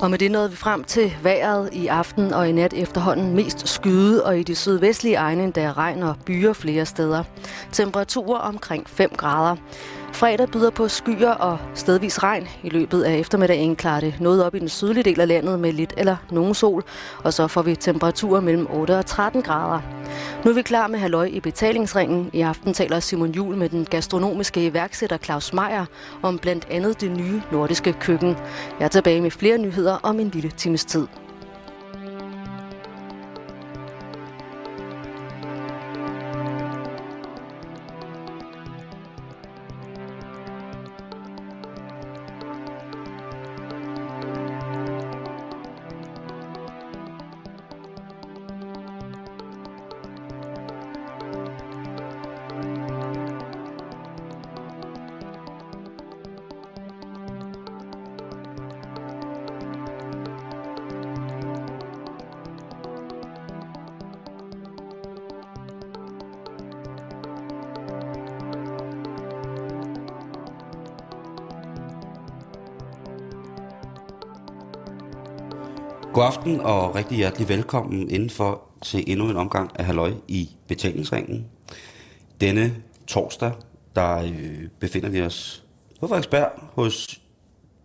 Og med det nåede vi frem til vejret i aften og i nat efterhånden mest skyde, og i de sydvestlige egne der regn og byer flere steder. Temperaturer omkring 5 grader. Fredag byder på skyer og stedvis regn. I løbet af eftermiddagen klarer det noget op i den sydlige del af landet med lidt eller nogen sol, og så får vi temperaturer mellem 8 og 13 grader. Nu er vi klar med halløj i betalingsringen. I aften taler Simon Jul med den gastronomiske iværksætter Claus Meier om blandt andet det nye nordiske køkken. Jeg er tilbage med flere nyheder om en lille times tid. God aften og rigtig hjertelig velkommen indenfor til endnu en omgang af Halløj i betalingsringen. Denne torsdag, der øh, befinder vi os på Frederiksberg hos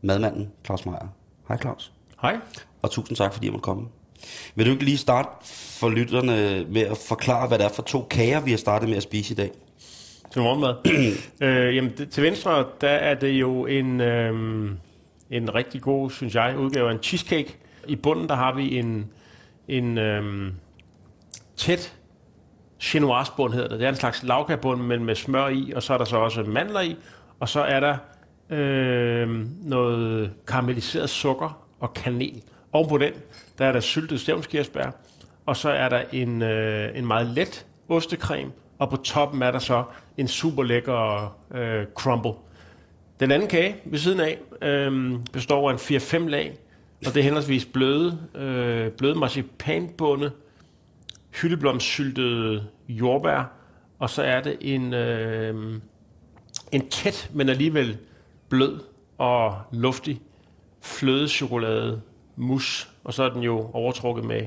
madmanden Claus Meier. Hej Claus. Hej. Og tusind tak, fordi jeg måtte komme. Vil du ikke lige starte for lytterne med at forklare, hvad det er for to kager, vi har startet med at spise i dag? Til morgenmad. øh, jamen, det, til venstre, der er det jo en, øh, en rigtig god, synes jeg, udgave af en cheesecake. I bunden, der har vi en, en øhm, tæt chinoise bund hedder det. Det er en slags lavkagebund, men med smør i, og så er der så også mandler i, og så er der øh, noget karamelliseret sukker og kanel. Ovenpå den, der er der syltet stævnskirsbær, og så er der en, øh, en meget let ostecreme, og på toppen er der så en super lækker øh, crumble. Den anden kage ved siden af øh, består af en 4-5 lag, og det er henholdsvis bløde, øh, bløde marcipanbunde, hyldeblomsyltede jordbær, og så er det en, øh, en tæt, men alligevel blød og luftig flødechokolade mus, og så er den jo overtrukket med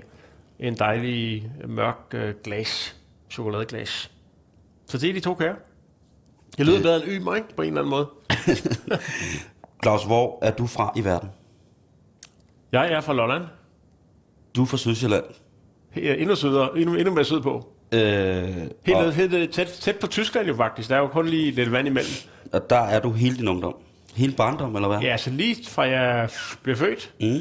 en dejlig mørk øh, glas, chokoladeglas. Så det er de to kager. Det lyder bedre end ymer, ikke? På en eller anden måde. Claus, hvor er du fra i verden? Jeg er fra Lolland. Du er fra Sydsjælland. He- Endnu sødere, endnu, endnu mere sød på. Øh, Helt, og, helt ned, tæt, tæt på Tyskland jo faktisk. Der er jo kun lige lidt vand imellem. og der er du hele din ungdom. Hele barndom, eller hvad? Ja, altså lige fra jeg blev født, Mm.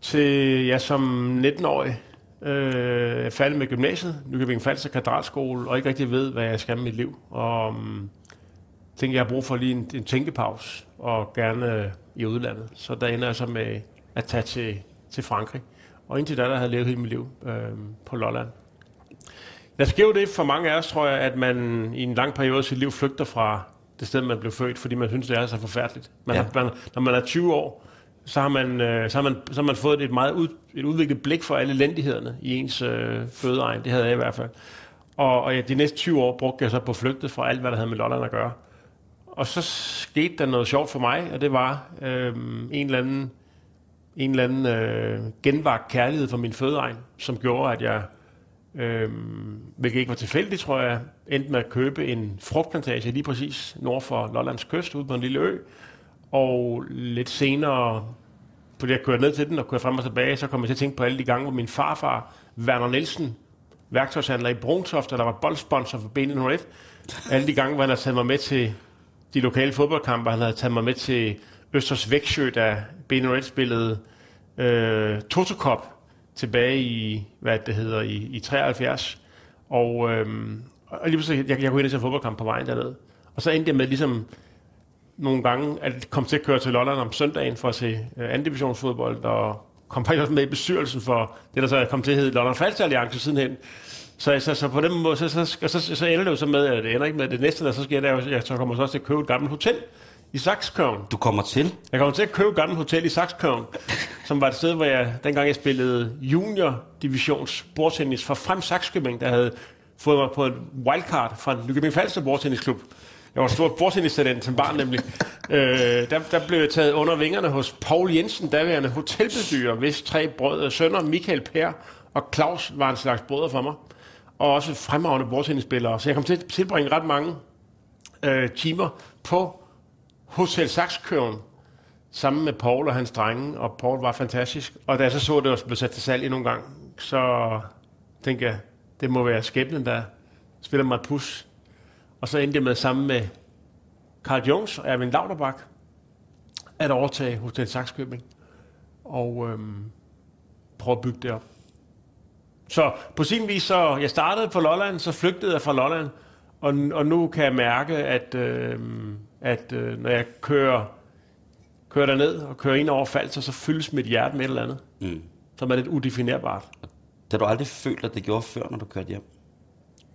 til jeg som 19-årig øh, færdig med gymnasiet, Nykøbing Falster Katedralskole, og ikke rigtig ved, hvad jeg skal med mit liv. Og um, tænker, jeg har brug for lige en, en tænkepause, og gerne øh, i udlandet. Så der ender jeg så med at tage til, til Frankrig. Og indtil da, der havde jeg levet hele mit liv øh, på Lolland. Der sker jo det for mange af os, tror jeg, at man i en lang periode af sit liv flygter fra det sted, man blev født, fordi man synes, det er så forfærdeligt. Man, Ja. ja. man, når man er 20 år, så har man, øh, så har man, så har man fået et meget ud, et udviklet blik for alle elendighederne i ens øh, fødeegn. Det havde jeg i hvert fald. Og, og ja, de næste 20 år brugte jeg så på flygtet fra alt, hvad der havde med Lolland at gøre. Og så skete der noget sjovt for mig, og det var øh, en eller anden, en eller anden øh, genvagt kærlighed for min fødeegn, som gjorde, at jeg, øh, hvilket ikke var tilfældigt, tror jeg, endte med at købe en frugtplantage lige præcis nord for Lollands kyst, ude på en lille ø. Og lidt senere, på det jeg kørte ned til den og kørte frem og tilbage, så kom jeg til at tænke på alle de gange, hvor min farfar, Werner Nielsen, værktøjshandler i Bruntoft, og der var boldsponsor for B101. Alle de gange, hvor han havde taget mig med til de lokale fodboldkampe, han havde taget mig med til Østers Væksjø, da B101 spillede øh, Toto tilbage i, hvad det hedder, i, i 73. Og, øh, og lige pludselig, jeg, jeg kunne ind til en fodboldkamp på vejen dernede. Og så endte jeg med ligesom nogle gange, at komme til at køre til Lolland om søndagen for at se øh, anden divisionsfodbold, og kom faktisk også med i bestyrelsen for det, der så kom til at hedde Lolland Falster Alliance sidenhen. Så, så, så på den måde, så, så, så, så, så ender det jo så med, at det ender ikke med, det næste, der så sker, det er, at jeg så kommer så også til at købe et gammelt hotel i Saxkøen. Du kommer til. Jeg kommer til at købe gammelt hotel i Saxkøen, som var et sted, hvor jeg, dengang jeg spillede junior divisions bordtennis for Frem Saxkøbing, der havde fået mig på et wildcard fra Nykøbing Falster bordtennisklub. Jeg var stor bordtennistalent som barn nemlig. Øh, der, der blev jeg taget under vingerne hos Paul Jensen, daværende hotelbestyrer, hvis tre brødre, sønner, Michael Per og Claus var en slags brødre for mig. Og også fremragende bordtennisspillere. Så jeg kom til at tilbringe ret mange øh, timer på Hotel Saxkøen sammen med Paul og hans drenge, og Paul var fantastisk. Og da jeg så så det også blev sat til salg endnu en gang, så tænkte jeg, det må være skæbnen, der spiller mig et pus. Og så endte jeg med sammen med Carl Jones og Erwin Lauterbach at overtage Hotel Saxkøbing og øhm, prøve at bygge det op. Så på sin vis, så jeg startede på Lolland, så flygtede jeg fra Lolland, og, og nu kan jeg mærke, at, øhm, at øh, når jeg kører, kører derned og kører ind over Falster, så fyldes mit hjerte med et eller andet, mm. som er lidt udefinerbart. Det har du aldrig følt, at det gjorde før, når du kørte hjem?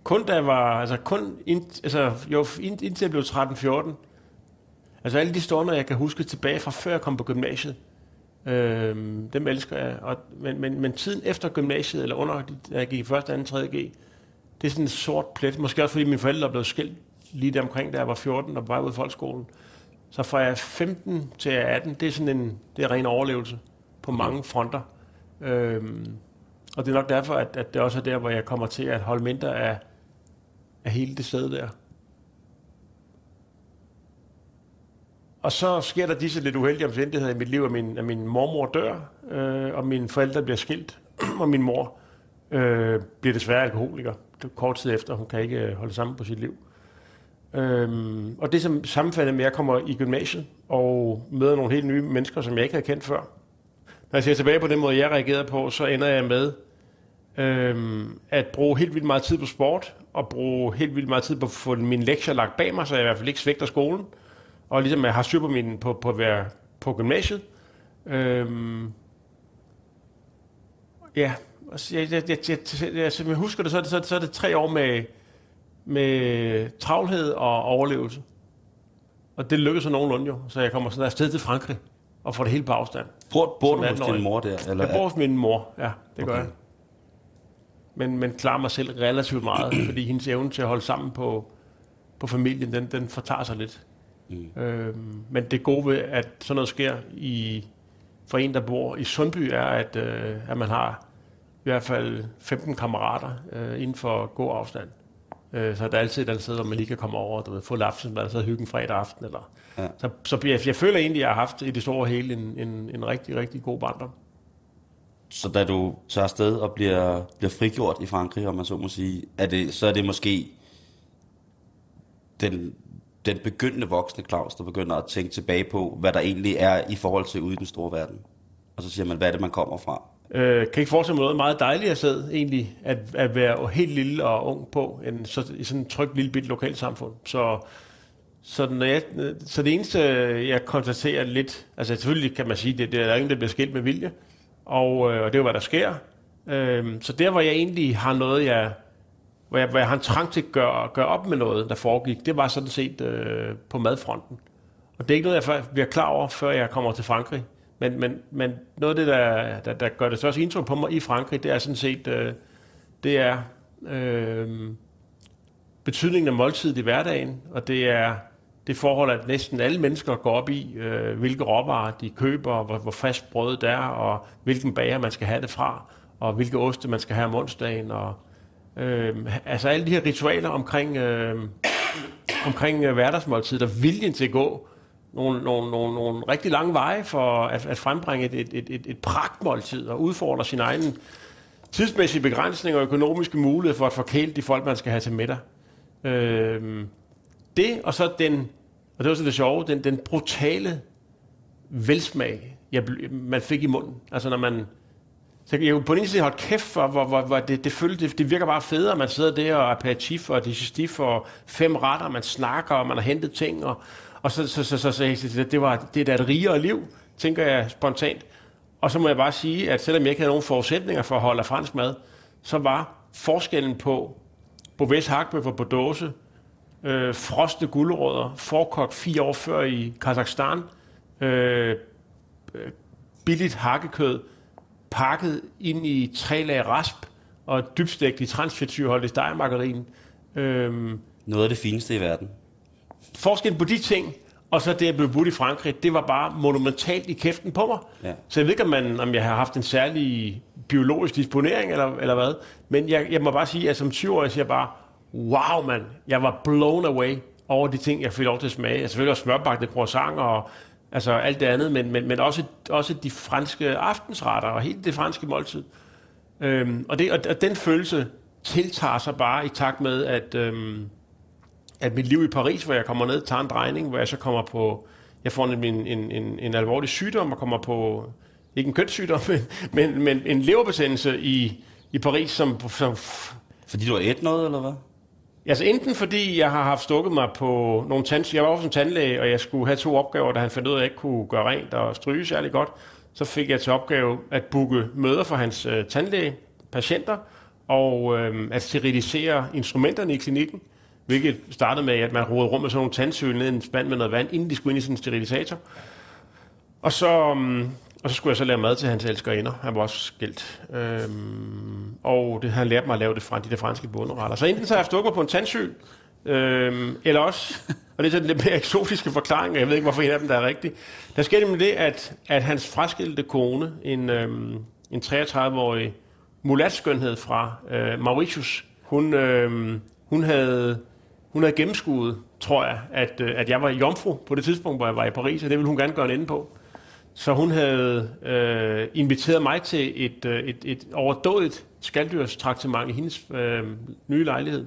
Kun da jeg var, altså kun, ind, altså, jo, ind, indtil jeg blev 13-14, altså alle de stunder, jeg kan huske tilbage fra før jeg kom på gymnasiet, øh, dem elsker jeg. Og, men, men, men tiden efter gymnasiet, eller under, da jeg gik i 1., 2., 3. G, det er sådan en sort plet. Måske også fordi mine forældre blev skilt lige der omkring, da jeg var 14 og var ude i folkeskolen. Så fra jeg 15 til 18, det er sådan en, det er ren overlevelse på mange fronter. Øhm, og det er nok derfor, at, at det også er der, hvor jeg kommer til at holde mindre af, af hele det sted der. Og så sker der disse lidt uheldige omstændigheder i mit liv, at min, at min mormor dør, øh, og mine forældre bliver skilt, og min mor øh, bliver desværre alkoholiker kort tid efter. Hun kan ikke holde sammen på sit liv. Øhm, og det som sammenfaldet med, at jeg kommer i gymnasiet og møder nogle helt nye mennesker, som jeg ikke havde kendt før. Når jeg ser tilbage på den måde, jeg reagerede på, så ender jeg med øhm, at bruge helt vildt meget tid på sport, og bruge helt vildt meget tid på at få mine lektier lagt bag mig, så jeg i hvert fald ikke svigter skolen. Og ligesom jeg har styr på, min, på, på at være på gymnasiet. Øhm, ja, jeg, jeg, jeg, jeg, jeg, jeg, jeg husker det, så er det, så, så er det tre år med, med travlhed og overlevelse. Og det lykkedes så nogenlunde jo, så jeg kommer sådan afsted til Frankrig og får det hele på afstand. Bor, bor du hos din mor der? Eller? Jeg bor hos min mor, ja, det okay. gør jeg. Men, men klarer mig selv relativt meget, fordi hendes evne til at holde sammen på, på familien, den, den fortager sig lidt. Mm. Øhm, men det gode ved, at sådan noget sker i, for en, der bor i Sundby, er, at, øh, at man har i hvert fald 15 kammerater øh, inden for god afstand. Øh, så der er altid et andet sted, hvor man lige kan komme over og få lapsen, så hygge en fredag aften. Eller. Ja. Så, så jeg, jeg føler egentlig, at jeg har haft i det store hele en, en, en rigtig, rigtig god barndom. Så da du tager afsted og bliver, bliver frigjort i Frankrig, om man så må sige, er det, så er det måske den, den begyndende voksne Claus, der begynder at tænke tilbage på, hvad der egentlig er i forhold til ude i den store verden. Og så siger man, hvad er det, man kommer fra? Øh, kan ikke forestille mig noget meget dejligere sted, egentlig, at, at være helt lille og ung på, end så, i sådan et trygt lille bit lokalsamfund. Så, så, når jeg, så det eneste, jeg konstaterer lidt, altså selvfølgelig kan man sige, det, det er der ingen, der bliver skilt med vilje, og, øh, og det er jo, hvad der sker. Øh, så der, hvor jeg egentlig har noget, jeg, hvor jeg, hvor jeg har en trang til at gøre, gøre op med noget, der foregik, det var sådan set øh, på madfronten. Og det er ikke noget, jeg bliver klar over, før jeg kommer til Frankrig. Men, men, men noget af det, der, der, der gør det største indtryk på mig i Frankrig, det er sådan set, øh, det er øh, betydningen af måltid i hverdagen, og det er det forhold, at næsten alle mennesker går op i, øh, hvilke råvarer de køber, hvor, hvor frisk brødet er, og hvilken bager man skal have det fra, og hvilke oste man skal have om onsdagen, og øh, altså alle de her ritualer omkring, øh, omkring øh, hverdagsmåltid, der viljen til at gå nogle, nogle, nogle, nogle rigtig lange veje for at, at frembringe et, et, et, et pragtmåltid og udfordre sin egen tidsmæssige begrænsning og økonomiske mulighed for at forkæle de folk, man skal have til middag. Øh, det, og så den, og det var så det sjove, den, den brutale velsmag, jeg, man fik i munden. Altså når man, så jeg kunne på den ene side holde kæft for, hvor, hvor, hvor det, det, følte, det, det virker bare federe, man sidder der og aperitif og digestif og fem retter, man snakker, og man har hentet ting, og, og så, så, så, så, så, så det, var, det er da et rigere liv, tænker jeg spontant. Og så må jeg bare sige, at selvom jeg ikke havde nogen forudsætninger for at holde af fransk mad, så var forskellen på Beauvais hakbøf på dåse, øh, frosne gulerødder, forkogt fire år før i Kazakhstan, øh, øh, billigt hakkekød, pakket ind i tre lag rasp og dybstegt i transfettyrholdigt stejmargarin. Øh, Noget af det fineste i verden forskellen på de ting, og så det at blive budt i Frankrig, det var bare monumentalt i kæften på mig. Ja. Så jeg ved ikke, om, man, om jeg har haft en særlig biologisk disponering, eller, eller hvad. Men jeg, jeg må bare sige, at som 20-årig siger jeg bare, wow mand, jeg var blown away over de ting, jeg fik lov til at smage. Altså selvfølgelig også smørbagte croissant og altså alt det andet, men, men, men også, også de franske aftensretter og helt det franske måltid. Øhm, og, det, og, og den følelse tiltager sig bare i takt med, at, øhm, at mit liv i Paris, hvor jeg kommer ned, tager en drejning, hvor jeg så kommer på, jeg får en, en, en, en alvorlig sygdom og kommer på, ikke en kønssygdom, men, men, men en leverbetændelse i, i Paris, som, som Fordi du har et noget, eller hvad? Altså enten fordi jeg har haft stukket mig på nogle tand... Jeg var også en tandlæge, og jeg skulle have to opgaver, da han fandt ud af, at jeg ikke kunne gøre rent og stryge særlig godt. Så fik jeg til opgave at booke møder for hans øh, tandlæge, patienter, og øh, at sterilisere instrumenterne i klinikken, hvilket startede med, at man rodede rum med sådan nogle tandsøl ned i en spand med noget vand, inden de skulle ind i sådan en sterilisator. Og så, um, og så skulle jeg så lave mad til hans elskerinder. Han var også skilt. Øhm, og det, han lærte mig at lave det fra de der franske bunderetter. Så enten så har jeg stukket mig på en tandsyl, øhm, eller også, og det er sådan lidt mere eksotiske forklaring, og jeg ved ikke, hvorfor en af dem der er rigtig. Der skete nemlig det, at, at hans fraskilte kone, en, øhm, en 33-årig mulatskønhed fra øh, Mauritius, hun, øhm, hun havde hun havde gennemskuet, tror jeg, at, øh, at jeg var jomfru på det tidspunkt, hvor jeg var i Paris, og det ville hun gerne gøre en ende på. Så hun havde øh, inviteret mig til et, øh, et, et overdådigt skaldyrstraktement i hendes øh, nye lejlighed.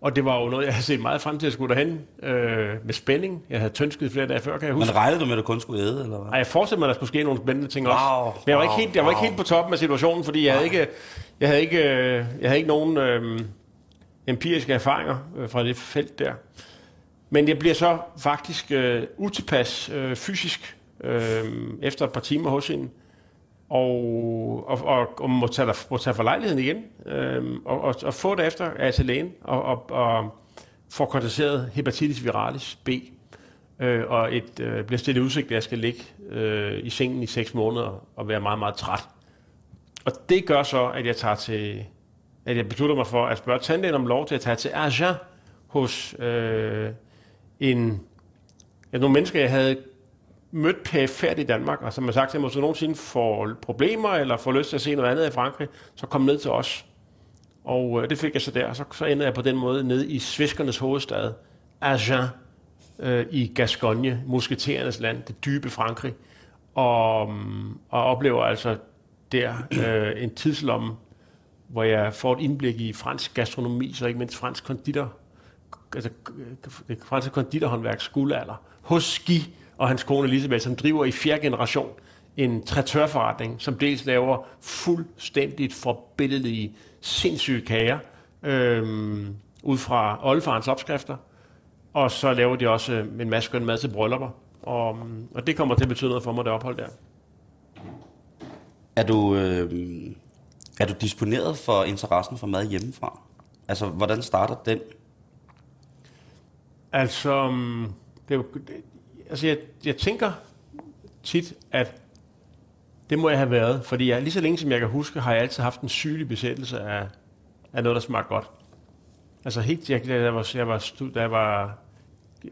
Og det var jo noget, jeg havde set meget frem til at skulle derhen øh, med spænding. Jeg havde tønsket flere dage før, kan jeg huske. Men regnede du med, at du kun skulle æde, eller hvad? Ej, jeg forestiller mig, at der skulle ske nogle spændende ting Wow, også. Men jeg var, ikke wow, helt, jeg var ikke wow. helt på toppen af situationen, fordi jeg havde ikke, jeg havde ikke, øh, jeg havde ikke nogen øh, empiriske erfaringer øh, fra det felt der. Men jeg bliver så faktisk øh, utilpas øh, fysisk øh, efter et par timer hos hende, og, og, og, og må, tage, må tage for lejligheden igen. Øh, og, og, og få det efter af til lægen, og, og, og får konstateret hepatitis viralis B, øh, og et, øh, bliver stillet udsigt, at jeg skal ligge øh, i sengen i seks måneder og være meget, meget træt. Og det gør så, at jeg tager til, at jeg beslutter mig for at spørge tandlægen om lov til at tage til Agen hos øh, en, ja, nogle mennesker, jeg havde mødt pæfærd i Danmark, og som har sagt til mig, hvis du nogensinde får problemer, eller får lyst til at se noget andet i Frankrig, så kom ned til os. Og øh, det fik jeg så der, så, så ender jeg på den måde ned i sviskernes hovedstad, Agen, øh, i Gascogne, musketerernes land, det dybe Frankrig, og, mm, og oplever altså der øh, en tidslomme, hvor jeg får et indblik i fransk gastronomi, så ikke mindst fransk konditor, altså øh, det franske konditorhåndværks guldalder, hos Ski og hans kone Elisabeth, som driver i fjerde generation en trætørforretning, som dels laver fuldstændigt forbilledelige, sindssyge kager, øhm, ud fra oldefarens opskrifter, og så laver de også øh, en masse skøn mad til bryllupper, og, og det kommer til at betyde noget for mig, det ophold der. Er du, øh, er du disponeret for interessen for mad hjemmefra? Altså, hvordan starter den? Altså, um, det altså jeg, jeg tænker tit, at det må jeg have været, fordi jeg, lige så længe som jeg kan huske, har jeg altid haft en sygelig besættelse af, af noget, der smager godt. Altså helt, jeg, da jeg var, jeg var, stu- da jeg var,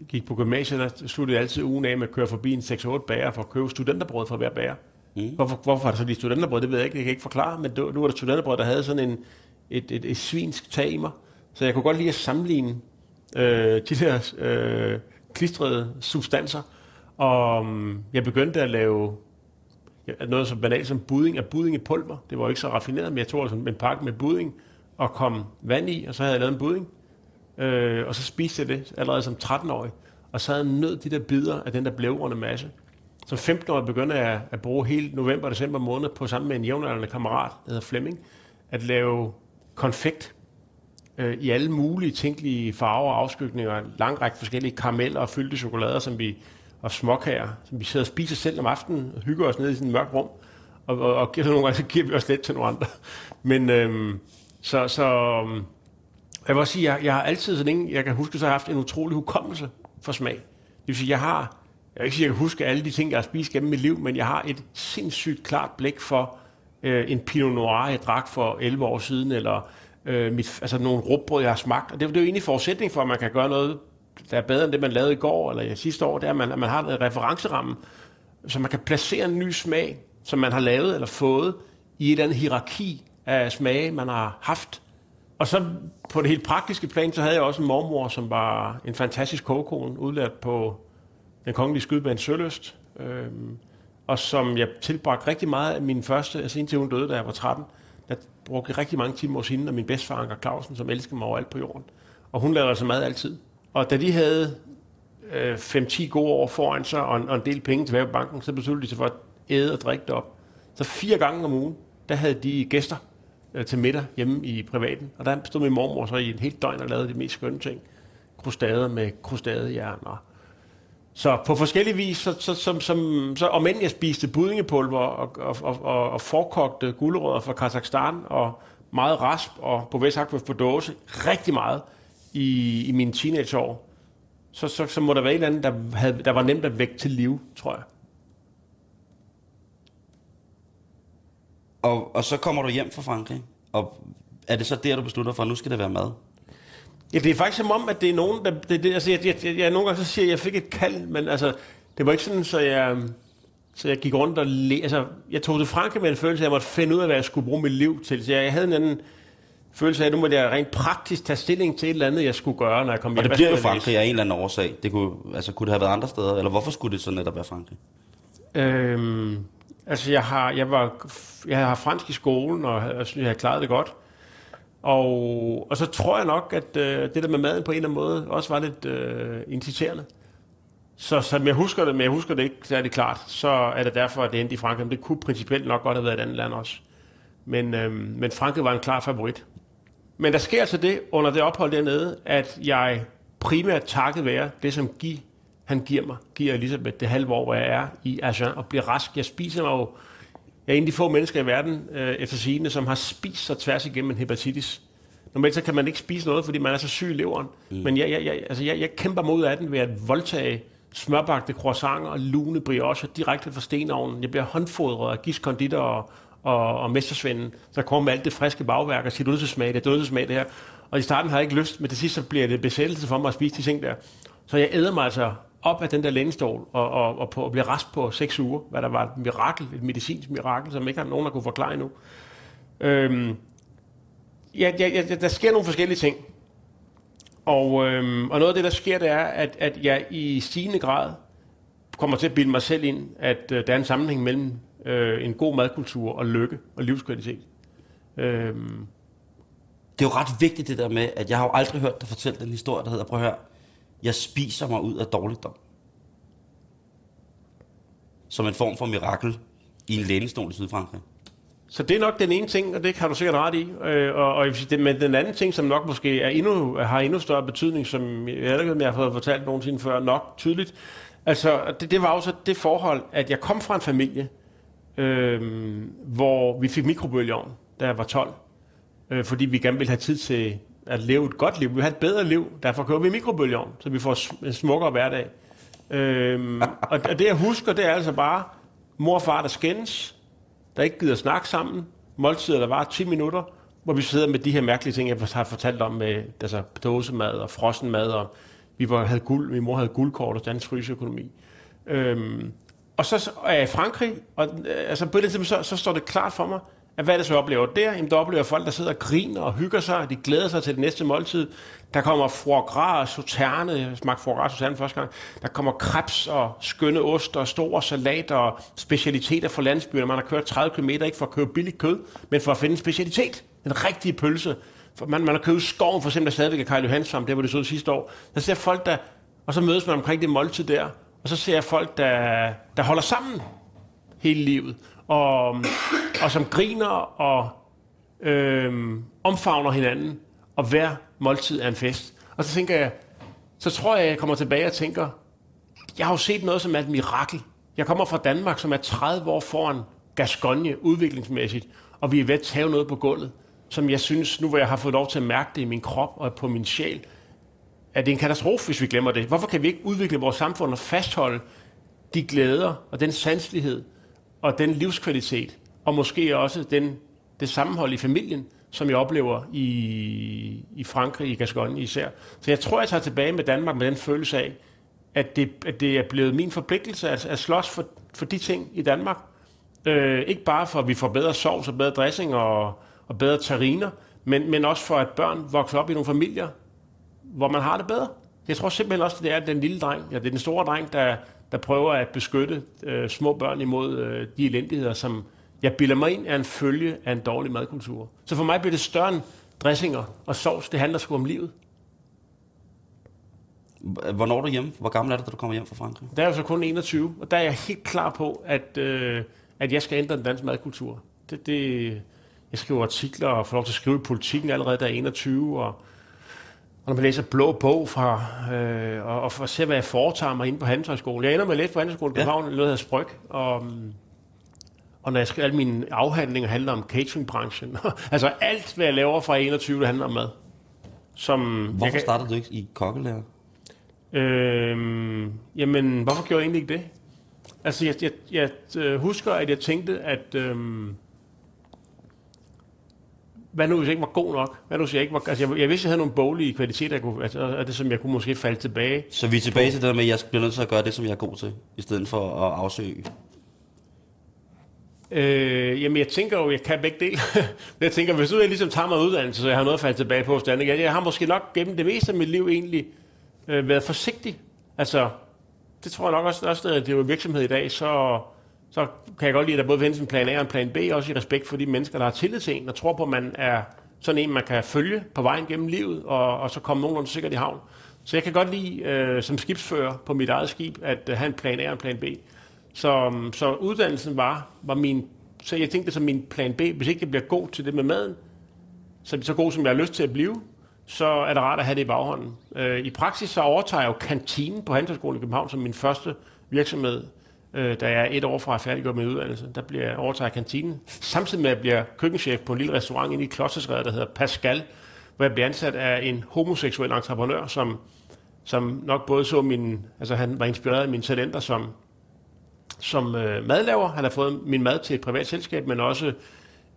gik på gymnasiet, der sluttede jeg altid ugen af med at køre forbi en 6-8 bager for at købe studenterbrød for hver bager. Mm. Hvorfor, hvorfor var det så lige studenterbrød, det ved jeg ikke, jeg kan ikke forklare, men det, nu var det studenterbrød, der havde sådan en, et, et, et svinsk tag i mig. Så jeg kunne godt lide at sammenligne øh, de der øh, klistrede substanser. Og mm, jeg begyndte at lave noget så banalt som budding af budding i pulver. Det var ikke så raffineret, men jeg tog altså en pakke med budding og kom vand i, og så havde jeg lavet en budding. Øh, og så spiste jeg det allerede som 13-årig. Og så havde jeg nødt de der bidder af den der blævrende masse. Som 15-årig begyndte jeg at bruge hele november og december måned på sammen med en jævnaldrende kammerat, der hedder Flemming, at lave konfekt øh, i alle mulige tænkelige farver og afskygninger, en lang række forskellige karameller og fyldte chokolader, som vi, og småkager, som vi sidder og spiser selv om aftenen, og hygger os ned i sådan et mørkt rum, og, og, og giver, nogle gange så giver vi os lidt til nogle andre. Men øhm, så, så øhm, jeg vil også sige, jeg, jeg har altid, så længe jeg kan huske, så har jeg haft en utrolig hukommelse for smag. Det vil sige, jeg har, jeg vil ikke sige, jeg kan huske alle de ting, jeg har spist gennem mit liv, men jeg har et sindssygt klart blik for øh, en Pinot Noir, jeg drak for 11 år siden, eller øh, mit, altså nogle rugbrød, jeg har smagt. Og det, det er jo egentlig forudsætning for, at man kan gøre noget der er bedre end det, man lavede i går eller sidste år, det er, at man, at man har en referenceramme, så man kan placere en ny smag, som man har lavet eller fået, i et eller andet hierarki af smage, man har haft. Og så på det helt praktiske plan, så havde jeg også en mormor, som var en fantastisk kogekone, udlært på den kongelige skydebane Søløst, øh, og som jeg tilbragte rigtig meget af min første, altså indtil hun døde, da jeg var 13, der brugte jeg rigtig mange timer hos hende og min bedstefar Anker Clausen, som elskede mig overalt på jorden. Og hun lavede altså mad altid. Og da de havde øh, 5-10 gode år foran sig og en, og en del penge tilbage på banken, så besluttede de sig for at æde og drikke det op. Så fire gange om ugen, der havde de gæster øh, til middag hjemme i privaten. Og der stod min mormor så i en helt døgn og lavede de mest skønne ting. Krustader med krustadejern og så på forskellige vis, så, så, som, som, så om end jeg spiste buddingepulver og, og, og, og forkogte gulerødder fra Kazakhstan og meget rasp og på Vesthak på dåse, rigtig meget i, i mine teenageår, så, så, så må der være et eller andet, der, havde, der var nemt at vække til liv, tror jeg. Og, og så kommer du hjem fra Frankrig, og er det så der, du beslutter for, at nu skal det være mad? Ja, det er faktisk som om, at det er nogen, der... Det, det, altså, jeg, jeg, jeg, jeg, nogle gange så siger, at jeg fik et kald, men altså, det var ikke sådan, så jeg, så jeg gik rundt og... Le, altså, jeg tog til Frankrig med en følelse af, at jeg måtte finde ud af, hvad jeg skulle bruge mit liv til. Så jeg, jeg havde en anden følelse af, at nu måtte jeg rent praktisk tage stilling til et eller andet, jeg skulle gøre, når jeg kom hjem. Og det bliver jo Frankrig af en eller anden årsag. Det kunne, altså, kunne det have været andre steder? Eller hvorfor skulle det så netop være Frankrig? Øhm, altså, jeg har, jeg, var, jeg har fransk i skolen, og jeg synes, jeg har klaret det godt. Og, og så tror jeg nok, at øh, det der med maden på en eller anden måde også var lidt øh, inciterende. Så som jeg husker det, men jeg husker det ikke særlig klart, så er det derfor, at det endte i Frankrig. Men det kunne principielt nok godt have været et andet land også. Men, øh, men Frankrig var en klar favorit. Men der sker altså det under det ophold dernede, at jeg primært takket være det, som Guy, han giver mig, giver Elisabeth det halve år, hvor jeg er i Agen og bliver rask. Jeg spiser mig jo jeg er en af de få mennesker i verden, øh, efter sigende, som har spist sig tværs igennem en hepatitis. Normalt så kan man ikke spise noget, fordi man er så syg i leveren. Mm. Men jeg, jeg, jeg, altså jeg, jeg kæmper mod af den ved at voldtage smørbagte croissanter og lune brioche direkte fra stenovnen. Jeg bliver håndfodret af giskonditter og, og, og mestersvenden, der kommer med alt det friske bagværk og siger, du er til smag det, du er til smag det her. Og i starten har jeg ikke lyst, men til sidst så bliver det besættelse for mig at spise de ting der. Så jeg æder mig altså op af den der lænestol og, og, og, på, og blive rest på seks uger, hvad der var et mirakel, et medicinsk mirakel, som ikke har nogen, der kunne forklare endnu. Øhm, ja, ja, ja, der sker nogle forskellige ting. Og, øhm, og noget af det, der sker, det er, at, at jeg i stigende grad kommer til at bilde mig selv ind, at øh, der er en sammenhæng mellem øh, en god madkultur og lykke og livskvalitet. Øhm. Det er jo ret vigtigt det der med, at jeg har jo aldrig hørt dig fortælle den historie, der hedder, prøv at høre, jeg spiser mig ud af dårligdom. Som en form for mirakel i en lænestol i Sydfrankrig. Så det er nok den ene ting, og det kan du sikkert ret i. Øh, og, og det, men den anden ting, som nok måske er endnu, har endnu større betydning, som jeg ikke jeg har fået fortalt nogensinde før, nok tydeligt. Altså, det, det var også det forhold, at jeg kom fra en familie, øh, hvor vi fik mikrobølgeovn, da jeg var 12. Øh, fordi vi gerne ville have tid til at leve et godt liv. Vi vil have et bedre liv, derfor kører vi mikrobølgeovn, så vi får en smukkere hverdag. Øhm, og det jeg husker, det er altså bare mor og far, der skændes, der ikke gider snakke sammen, måltider, der var 10 minutter, hvor vi sidder med de her mærkelige ting, jeg har fortalt om med altså, dåsemad og frossenmad, og vi var, havde guld, min mor havde guldkort og dansk fryseøkonomi. Øhm, og så er jeg i Frankrig, og øh, altså på det tidspunkt, så, så står det klart for mig, at hvad er det så oplever der? Jamen, der oplever folk, der sidder og griner og hygger sig, de glæder sig til det næste måltid. Der kommer foie gras og sauterne, jeg smagte foie gras og sauterne første gang. Der kommer krebs og skønne ost og store salater og specialiteter fra landsbyen. Man har kørt 30 km ikke for at købe billigt kød, men for at finde en specialitet. En rigtig pølse. For man, man har købt skoven, for eksempel, der stadigvæk er Karl Johansson, det var det så sidste år. Der ser folk, der, og så mødes man omkring det måltid der, og så ser jeg folk, der, der holder sammen hele livet og, og som griner og øh, omfavner hinanden, og hver måltid er en fest. Og så tænker jeg, så tror jeg, jeg kommer tilbage og tænker, jeg har jo set noget, som er et mirakel. Jeg kommer fra Danmark, som er 30 år foran Gascogne udviklingsmæssigt, og vi er ved at tage noget på gulvet, som jeg synes, nu hvor jeg har fået lov til at mærke det i min krop og på min sjæl, at det er en katastrofe, hvis vi glemmer det. Hvorfor kan vi ikke udvikle vores samfund og fastholde de glæder og den sanselighed, og den livskvalitet, og måske også den, det sammenhold i familien, som jeg oplever i, i Frankrig, i Gascogne især. Så jeg tror, jeg tager tilbage med Danmark med den følelse af, at det, at det er blevet min forpligtelse at, at slås for, for de ting i Danmark. Øh, ikke bare for, at vi får bedre sovs og bedre dressing og, og bedre tariner, men, men også for, at børn vokser op i nogle familier, hvor man har det bedre. Jeg tror simpelthen også, at det er den lille dreng, ja, det er den store dreng, der, der prøver at beskytte øh, små børn imod øh, de elendigheder, som jeg bilder mig ind er en følge af en dårlig madkultur. Så for mig bliver det større end dressinger og sovs. Det handler sgu om livet. Hvornår er du hjemme? Hvor gammel er du, da du kommer hjem fra Frankrig? Der er jeg så kun 21, og der er jeg helt klar på, at, øh, at jeg skal ændre den danske madkultur. Det, det, jeg skriver artikler og får lov til at skrive i politikken allerede, der er 21, og, og når man læser blå bog fra, øh, og, og for at se, hvad jeg foretager mig inde på Handelshøjskolen. Jeg ender med at læse på Handelshøjskolen i København, ja. noget, der hedder Spryg, og, og når jeg skriver alle mine afhandlinger handler om cateringbranchen. altså alt, hvad jeg laver fra 21, det handler om mad. Som Hvorfor kan, startede du ikke i kokkelærer? Øhm, jamen, hvorfor gjorde jeg egentlig ikke det? Altså, jeg, jeg, jeg øh, husker, at jeg tænkte, at... Øhm, hvad nu, hvis jeg ikke var god nok? Hvad nu, hvis jeg ikke var... Altså, jeg, jeg vidste, jeg havde nogle boglige kvaliteter, jeg kunne, altså, og det, som jeg kunne måske falde tilbage. Så vi er tilbage til det der med, at jeg bliver nødt til at gøre det, som jeg er god til, i stedet for at afsøge Øh, jamen, jeg tænker jo, jeg kan begge dele. jeg tænker, hvis nu jeg ligesom tager mig uddannelse, så jeg har noget at falde tilbage på stand, jeg, jeg har måske nok gennem det meste af mit liv egentlig øh, været forsigtig. Altså, det tror jeg nok også, også at det er jo virksomhed i dag, så, så kan jeg godt lide, at der både findes en plan A og en plan B, også i respekt for de mennesker, der har tillid til en, og tror på, at man er sådan en, man kan følge på vejen gennem livet, og, og så komme nogenlunde sikkert i havn. Så jeg kan godt lide, øh, som skibsfører på mit eget skib, at øh, have en plan A og en plan B. Så, mm, så uddannelsen var, var min... Så jeg tænkte som min plan B, hvis ikke jeg bliver god til det med maden, så, så god som jeg har lyst til at blive, så er det rart at have det i baghånden. Øh, I praksis så overtager jeg jo kantinen på Handelshøjskolen i København som min første virksomhed, øh, da jeg er et år fra at færdiggøre min uddannelse. Der bliver jeg overtager kantinen, samtidig med at jeg bliver køkkenchef på en lille restaurant inde i Klostersgade, der hedder Pascal, hvor jeg bliver ansat af en homoseksuel entreprenør, som, som nok både så min, altså han var inspireret af mine talenter som som øh, madlaver. Han har fået min mad til et privat selskab, men også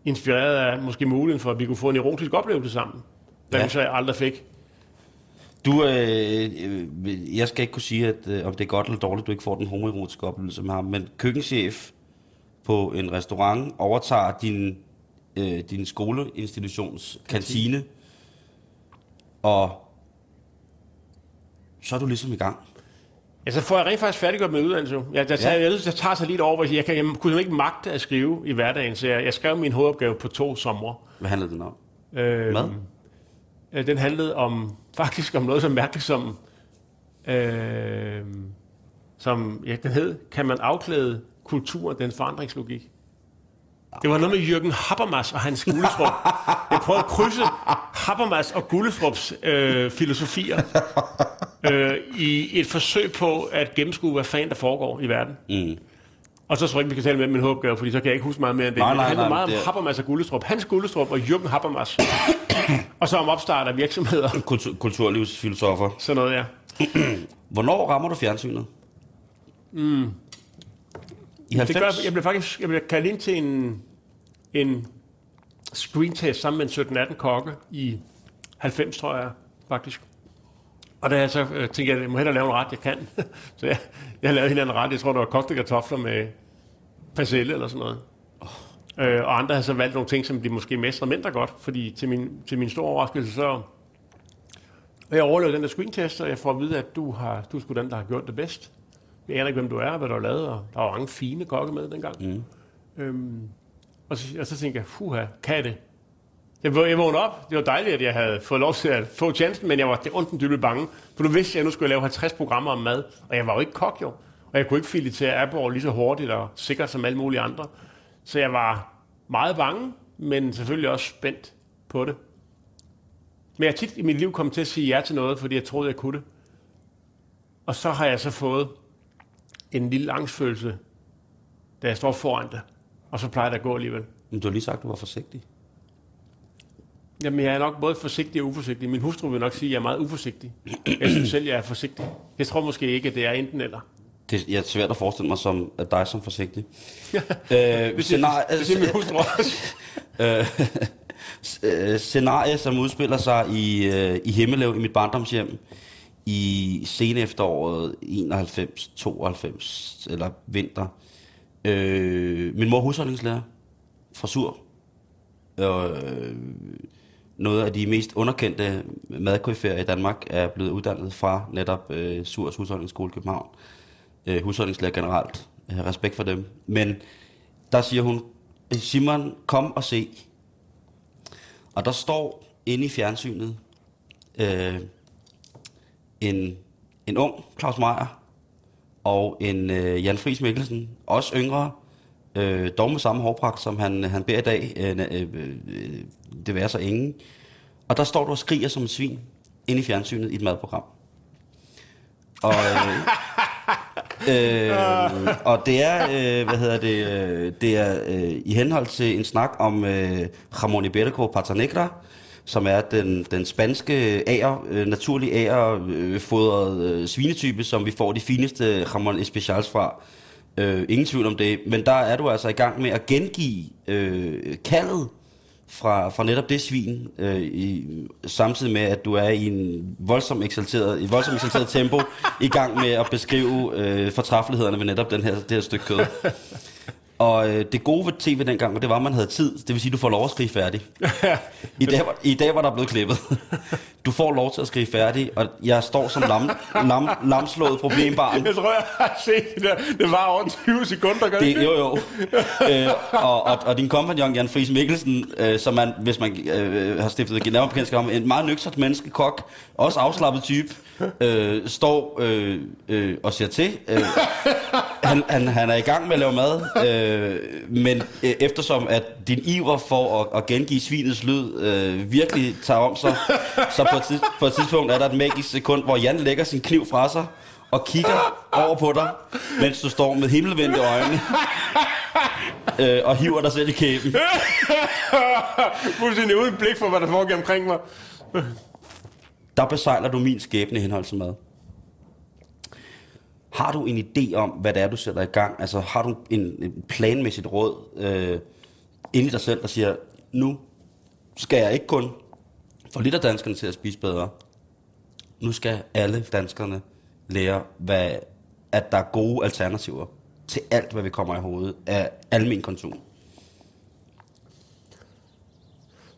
inspireret af måske muligheden for, at vi kunne få en erotisk oplevelse sammen. Den ja. så jeg aldrig fik. Du, øh, øh, jeg skal ikke kunne sige, at, øh, om det er godt eller dårligt, du ikke får den homoerotiske oplevelse med ham, men køkkenchef på en restaurant overtager din, øh, din skoleinstitutions kantine, og så er du ligesom i gang. Ja, så får jeg rent faktisk færdiggjort med uddannelse. Jeg, jeg, tager, ja. jeg, jeg tager sig lidt over, jeg, kan, jeg kunne ikke magte at skrive i hverdagen, så jeg, jeg skrev min hovedopgave på to somre. Hvad handlede den om? Øh, Mad? Øh, den handlede om, faktisk om noget så mærkeligt som, øh, som ja, den hed, kan man afklæde kulturen, den forandringslogik? Det var noget med Jørgen Habermas og hans Gullestrup. Jeg prøvede at krydse Habermas og Gullestrups øh, filosofier øh, i et forsøg på at gennemskue, hvad fanden der foregår i verden. Mm. Og så tror jeg ikke, vi kan tale med min håbgave, fordi så kan jeg ikke huske meget mere end det. Nej, nej, det handler meget det... om Habermas og Gullestrup. Hans Gullestrup og Jørgen Habermas. og så om opstart af virksomheder. Kultur, kulturlivsfilosofer. Sådan noget, ja. Hvornår rammer du fjernsynet? Mm. I 90? Det gør, jeg blev faktisk jeg blev kaldt ind til en, en screentest sammen med en 17-18 kokke i 90, tror jeg faktisk. Og da jeg så øh, tænkte, jeg, jeg må hellere lave en ret, jeg kan. så jeg, jeg lavede en ret. Jeg tror, det var kogte kartofler med persille eller sådan noget. Oh. Øh, og andre havde så valgt nogle ting, som de måske mestrede mindre godt, fordi til min, til min store overraskelse, så og jeg overlevede den der screentest, og jeg får at vide, at du, har, du er sgu den, der har gjort det bedst. Jeg aner ikke, hvem du er, hvad du har lavet, og der var mange fine kokke med dengang. Mm. Øhm, og, så, og så tænkte jeg, fuha, kan jeg det? Jeg, jeg vågnede op. Det var dejligt, at jeg havde fået lov til at få chancen, men jeg var det ondt dybt bange. For du vidste, at jeg nu skulle lave 50 programmer om mad, og jeg var jo ikke kok jo. Og jeg kunne ikke filetere Aborg lige så hurtigt og sikkert som alle mulige andre. Så jeg var meget bange, men selvfølgelig også spændt på det. Men jeg har tit i mit liv kommet til at sige ja til noget, fordi jeg troede, jeg kunne det. Og så har jeg så fået en lille angstfølelse, da jeg står foran det. Og så plejer det at gå alligevel. Men du har lige sagt, at du var forsigtig. Jamen, jeg er nok både forsigtig og uforsigtig. Min hustru vil nok sige, at jeg er meget uforsigtig. Jeg synes selv, jeg er forsigtig. Jeg tror måske ikke, at det er enten eller. Det er svært at forestille mig som, at dig som forsigtig. øh, det, siger, det siger min hustru også. øh, øh, scenarie, som udspiller sig i, øh, i Himmelev, i mit barndomshjem, i sene efteråret 91, 92, eller vinter. Øh, min mor er husholdningslærer fra Sur. Øh, noget af de mest underkendte madkoryfærer i Danmark er blevet uddannet fra netop øh, Surs Husholdningsskole i København. Øh, husholdningslærer generelt. Øh, respekt for dem. Men der siger hun, Simon, kom og se. Og der står inde i fjernsynet øh, en, en ung Claus Meier og en øh, Jan Friis Mikkelsen, også yngre, øh, dog med samme hårpragt, som han, øh, han bærer i dag. Øh, øh, øh, øh det vil så ingen. Og der står du og skriger som en svin inde i fjernsynet i et madprogram. Og, øh, øh, og det er, øh, hvad hedder det, øh, det er øh, i henhold til en snak om øh, Ramon Iberico Patanegra, som er den, den spanske ære, øh, naturlige ærefodrede øh, svinetype, som vi får de fineste Ramon Especials fra. Øh, ingen tvivl om det. Men der er du altså i gang med at gengive øh, kaldet fra, fra netop det svin, øh, i, samtidig med, at du er i en voldsom eksalteret, i voldsom eksalteret tempo, i gang med at beskrive øh, fortræffelighederne ved netop den her, det her stykke kød. Og øh, det gode ved tv dengang, det var, at man havde tid. Det vil sige, at du får lov at skrive færdig. I dag, var, I dag var der blevet klippet. Du får lov til at skrive færdig, og jeg står som lam, lam, lamslået problembarn. Jeg tror, jeg har set det. Det var over 20 sekunder, gør det? Jo, jo. øh, og, og, og din kompagnon, Jan Friis Mikkelsen, øh, som man, hvis man øh, har stiftet nærmere bekendtskab om, en meget nøgtert menneske, kok, også afslappet type, øh, står øh, øh, og siger til. Øh, han, han, han er i gang med at lave mad, øh, men øh, eftersom at din iver for at, at gengive svinets lyd øh, virkelig tager om sig, så på et, på et tidspunkt er der et magisk sekund, hvor Jan lægger sin kniv fra sig og kigger over på dig, mens du står med himmelvendte øjne øh, og hiver dig selv i kæben. Fuldstændig uden blik for, hvad der foregår omkring mig der besejler du min skæbne henhold til mad. Har du en idé om, hvad det er, du sætter i gang? Altså har du en, en planmæssigt råd øh, inde i dig selv, der siger, nu skal jeg ikke kun få lidt af danskerne til at spise bedre. Nu skal alle danskerne lære, hvad, at der er gode alternativer til alt, hvad vi kommer i hovedet af almen konsum.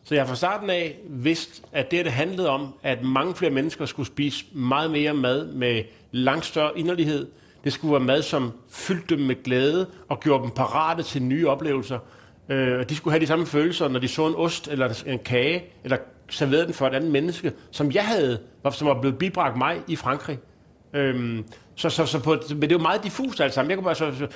Så jeg fra starten af vidst, at det, det handlede om, at mange flere mennesker skulle spise meget mere mad med langt større inderlighed. Det skulle være mad, som fyldte dem med glæde og gjorde dem parate til nye oplevelser. Øh, de skulle have de samme følelser, når de så en ost eller en kage, eller serverede den for et andet menneske, som jeg havde, som var blevet bibragt mig i Frankrig. Øhm, så, så, så på, men det var meget diffust alt sammen. Jeg, kunne bare, så, så,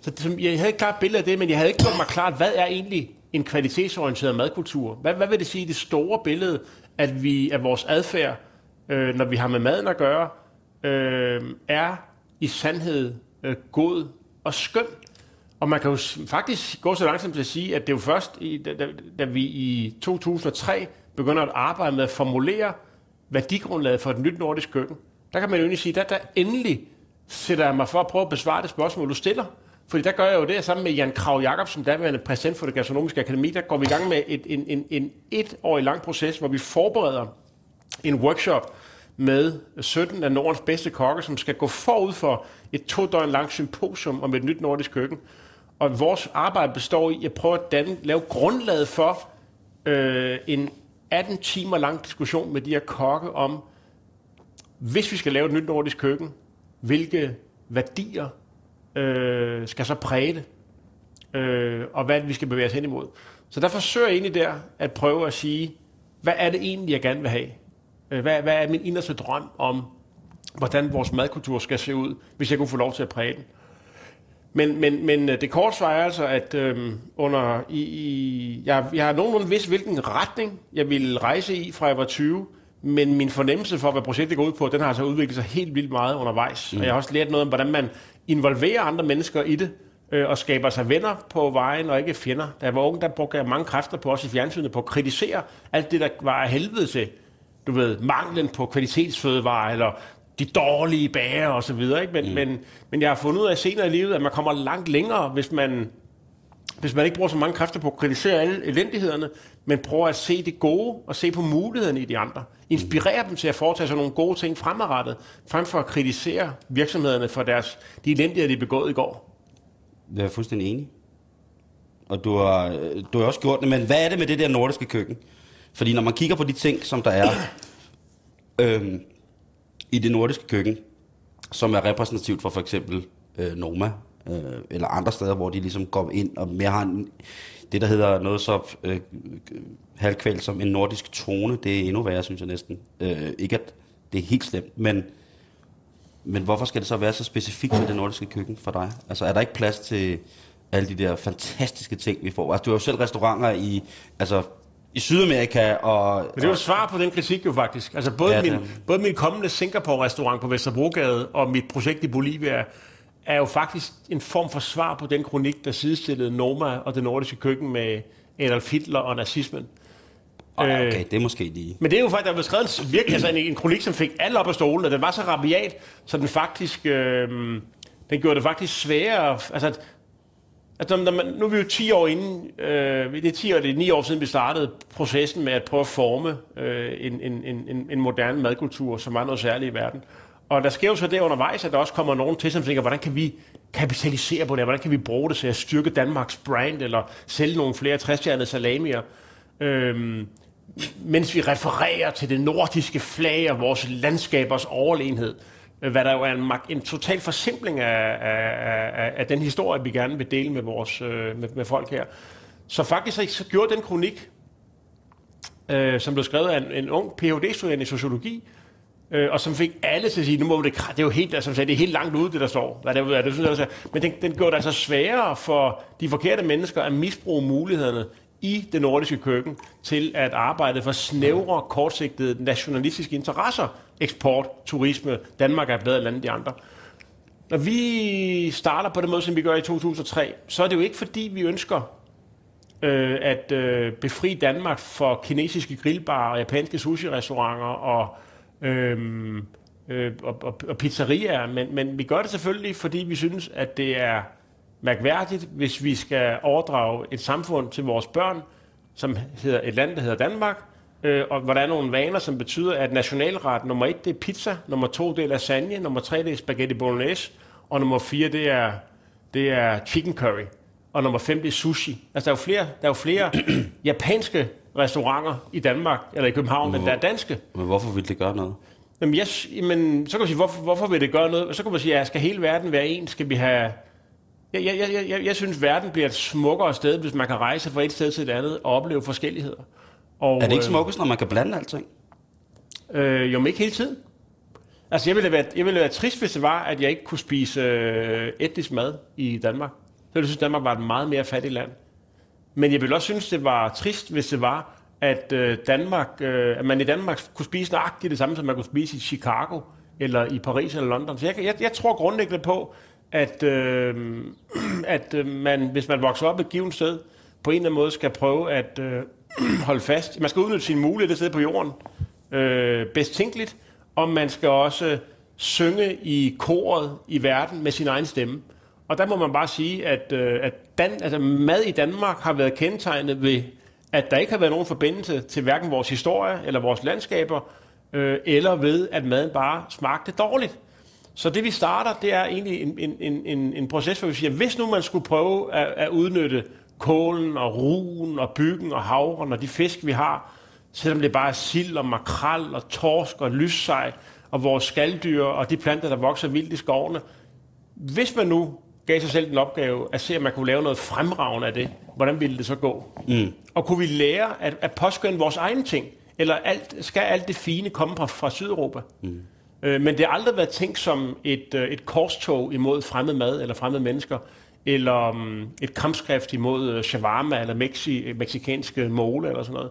så, så, jeg havde ikke klart billede af det, men jeg havde ikke gjort mig klart, hvad er egentlig en kvalitetsorienteret madkultur? Hvad, hvad vil det sige i det store billede, at vi at vores adfærd, øh, når vi har med maden at gøre, øh, er i sandhed øh, god og skøn? Og man kan jo faktisk gå så langsomt til at sige, at det er jo først, i, da, da, da vi i 2003 begynder at arbejde med at formulere værdigrundlaget for et nyt nordisk køkken, der kan man jo egentlig sige, at der, der endelig sætter jeg mig for at prøve at besvare det spørgsmål, du stiller. Fordi der gør jeg jo det, sammen med Jan Krav Jacobsen, der er præsident for det gastronomiske akademi, der går vi i gang med et, en, en, en etårig lang proces, hvor vi forbereder en workshop med 17 af Nordens bedste kokke, som skal gå forud for et to døgn langt symposium om et nyt nordisk køkken. Og vores arbejde består i at prøve at danne, lave grundlaget for øh, en 18 timer lang diskussion med de her kokke om, hvis vi skal lave et nyt nordisk køkken, hvilke værdier øh, skal så præge det, øh, og hvad vi skal bevæge os hen imod. Så der forsøger jeg egentlig der at prøve at sige, hvad er det egentlig, jeg gerne vil have? Øh, hvad, hvad er min inderste drøm om, hvordan vores madkultur skal se ud, hvis jeg kunne få lov til at præge den? Men, men, men øh, det korte svar er altså, at øh, under, i, i, jeg, jeg har nogenlunde vidst, hvilken retning jeg ville rejse i, fra jeg var 20, men min fornemmelse for, hvad projektet går ud på, den har altså udviklet sig helt vildt meget undervejs. Mm. Og jeg har også lært noget om, hvordan man involverer andre mennesker i det, øh, og skaber sig venner på vejen, og ikke fjender. Da jeg var ung, der brugte jeg mange kræfter på os i fjernsynet på at kritisere alt det, der var af helvede til. Du ved, manglen på kvalitetsfødevarer, eller de dårlige bager og så videre. Ikke? Men, mm. men, men jeg har fundet ud af senere i livet, at man kommer langt længere, hvis man hvis man ikke bruger så mange kræfter på at kritisere alle elendighederne, men prøver at se det gode og se på mulighederne i de andre. Inspirere dem til at foretage sig nogle gode ting fremadrettet, frem for at kritisere virksomhederne for deres, de elendigheder, de begået i går. Det er jeg fuldstændig enig. Og du har, du har også gjort det, men hvad er det med det der nordiske køkken? Fordi når man kigger på de ting, som der er øhm, i det nordiske køkken, som er repræsentativt for for eksempel øh, Noma, øh, eller andre steder, hvor de ligesom går ind og mere har en, det, der hedder noget så øh, halvkvæl som en nordisk tone, det er endnu værre, synes jeg næsten. Øh, ikke at det er helt slemt, men, men hvorfor skal det så være så specifikt til det nordiske køkken for dig? Altså er der ikke plads til alle de der fantastiske ting, vi får? Altså du har jo selv restauranter i, altså i Sydamerika og... Men det er jo svar på den kritik jo faktisk. Altså både, ja, min, både min kommende Singapore-restaurant på Vesterbrogade og mit projekt i Bolivia er jo faktisk en form for svar på den kronik, der sidestillede Noma og det nordiske køkken med Adolf Hitler og nazismen. Okay, okay, det er måske lige... Men det er jo faktisk, der blev skrevet en, virkelig, altså en, en kronik, som fik alle op af stolen, og den var så rabiat, så den faktisk... Øh, den gjorde det faktisk sværere... Altså, Altså, når man, nu er vi jo 10 år inden, øh, det er 10 år, det er 9 år siden, vi startede processen med at prøve at forme øh, en, en, en, en moderne madkultur, som var noget særligt i verden. Og der sker jo så det undervejs, at der også kommer nogen til, som tænker, hvordan kan vi kapitalisere på det, hvordan kan vi bruge det til at styrke Danmarks brand, eller sælge nogle flere 60 salamier, øhm, mens vi refererer til det nordiske flag og vores landskabers overlegenhed. Øh, hvad der jo er en, en total forsimpling af, af, af, af den historie, vi gerne vil dele med, vores, øh, med, med folk her. Så faktisk så, så gjorde den kronik, øh, som blev skrevet af en, en ung Ph.D.-studerende i sociologi, øh, og som fik alle til at sige, nu må det, det er jo helt, altså, det er helt langt ude, det der står. Hvad det, hvad det, synes, altså, men den, den gjorde det altså sværere for de forkerte mennesker at misbruge mulighederne i det nordiske køkken til at arbejde for snævre, kortsigtede nationalistiske interesser. Eksport, turisme, Danmark er bedre land end de andre. Når vi starter på den måde, som vi gør i 2003, så er det jo ikke fordi, vi ønsker øh, at øh, befri Danmark for kinesiske grillbarer, japanske sushi-restauranter og, øh, øh, og, og, og pizzerier, men, men vi gør det selvfølgelig, fordi vi synes, at det er mærkværdigt, hvis vi skal overdrage et samfund til vores børn, som hedder et land, der hedder Danmark, øh, og hvor der er nogle vaner, som betyder, at nationalret nummer et, det er pizza, nummer to, det er lasagne, nummer tre, det er spaghetti bolognese, og nummer fire, det er, det er chicken curry, og nummer fem, det er sushi. Altså, der er jo flere, der er jo flere japanske restauranter i Danmark, eller i København, end der er danske. Men hvorfor vil det gøre noget? Jamen, yes, jamen, så kan man sige, hvorfor, hvorfor vil det gøre noget? Så kan man sige, ja, skal hele verden være en? Skal vi have jeg, jeg, jeg, jeg, jeg synes, verden bliver et smukkere sted, hvis man kan rejse fra et sted til et andet og opleve forskelligheder. Og, er det ikke øh, smukkest, når man kan blande alting? Øh, jo, men ikke hele tiden. Altså, jeg ville, være, jeg ville være trist, hvis det var, at jeg ikke kunne spise øh, etnisk mad i Danmark. Så ville jeg synes, Danmark var et meget mere fattigt land. Men jeg ville også synes, det var trist, hvis det var, at, øh, Danmark, øh, at man i Danmark kunne spise nøjagtigt det samme, som man kunne spise i Chicago, eller i Paris eller London. Så jeg, jeg, jeg tror grundlæggende på, at, øh, at øh, man, hvis man vokser op et givet sted, på en eller anden måde skal prøve at øh, holde fast. Man skal udnytte sine muligheder sidde på jorden øh, bedst tænkeligt, og man skal også synge i koret i verden med sin egen stemme. Og der må man bare sige, at, øh, at Dan, altså mad i Danmark har været kendetegnet ved, at der ikke har været nogen forbindelse til hverken vores historie eller vores landskaber, øh, eller ved, at maden bare smagte dårligt. Så det vi starter, det er egentlig en, en, en, en, en proces, hvor vi siger, hvis nu man skulle prøve at, at udnytte kålen og ruen og byggen og havren og de fisk, vi har, selvom det bare er sild og makrel og torsk og lyssej og vores skalddyr og de planter, der vokser vildt i skovene. Hvis man nu gav sig selv den opgave at se, om man kunne lave noget fremragende af det, hvordan ville det så gå? Mm. Og kunne vi lære at, at påskynde vores egne ting? Eller alt, skal alt det fine komme fra, fra Sydeuropa? Mm. Øh, men det har aldrig været tænkt som et, øh, et korstog imod fremmed mad eller fremmede mennesker, eller um, et kampskrift imod uh, shawarma eller mexi, meksikanske mole eller sådan noget.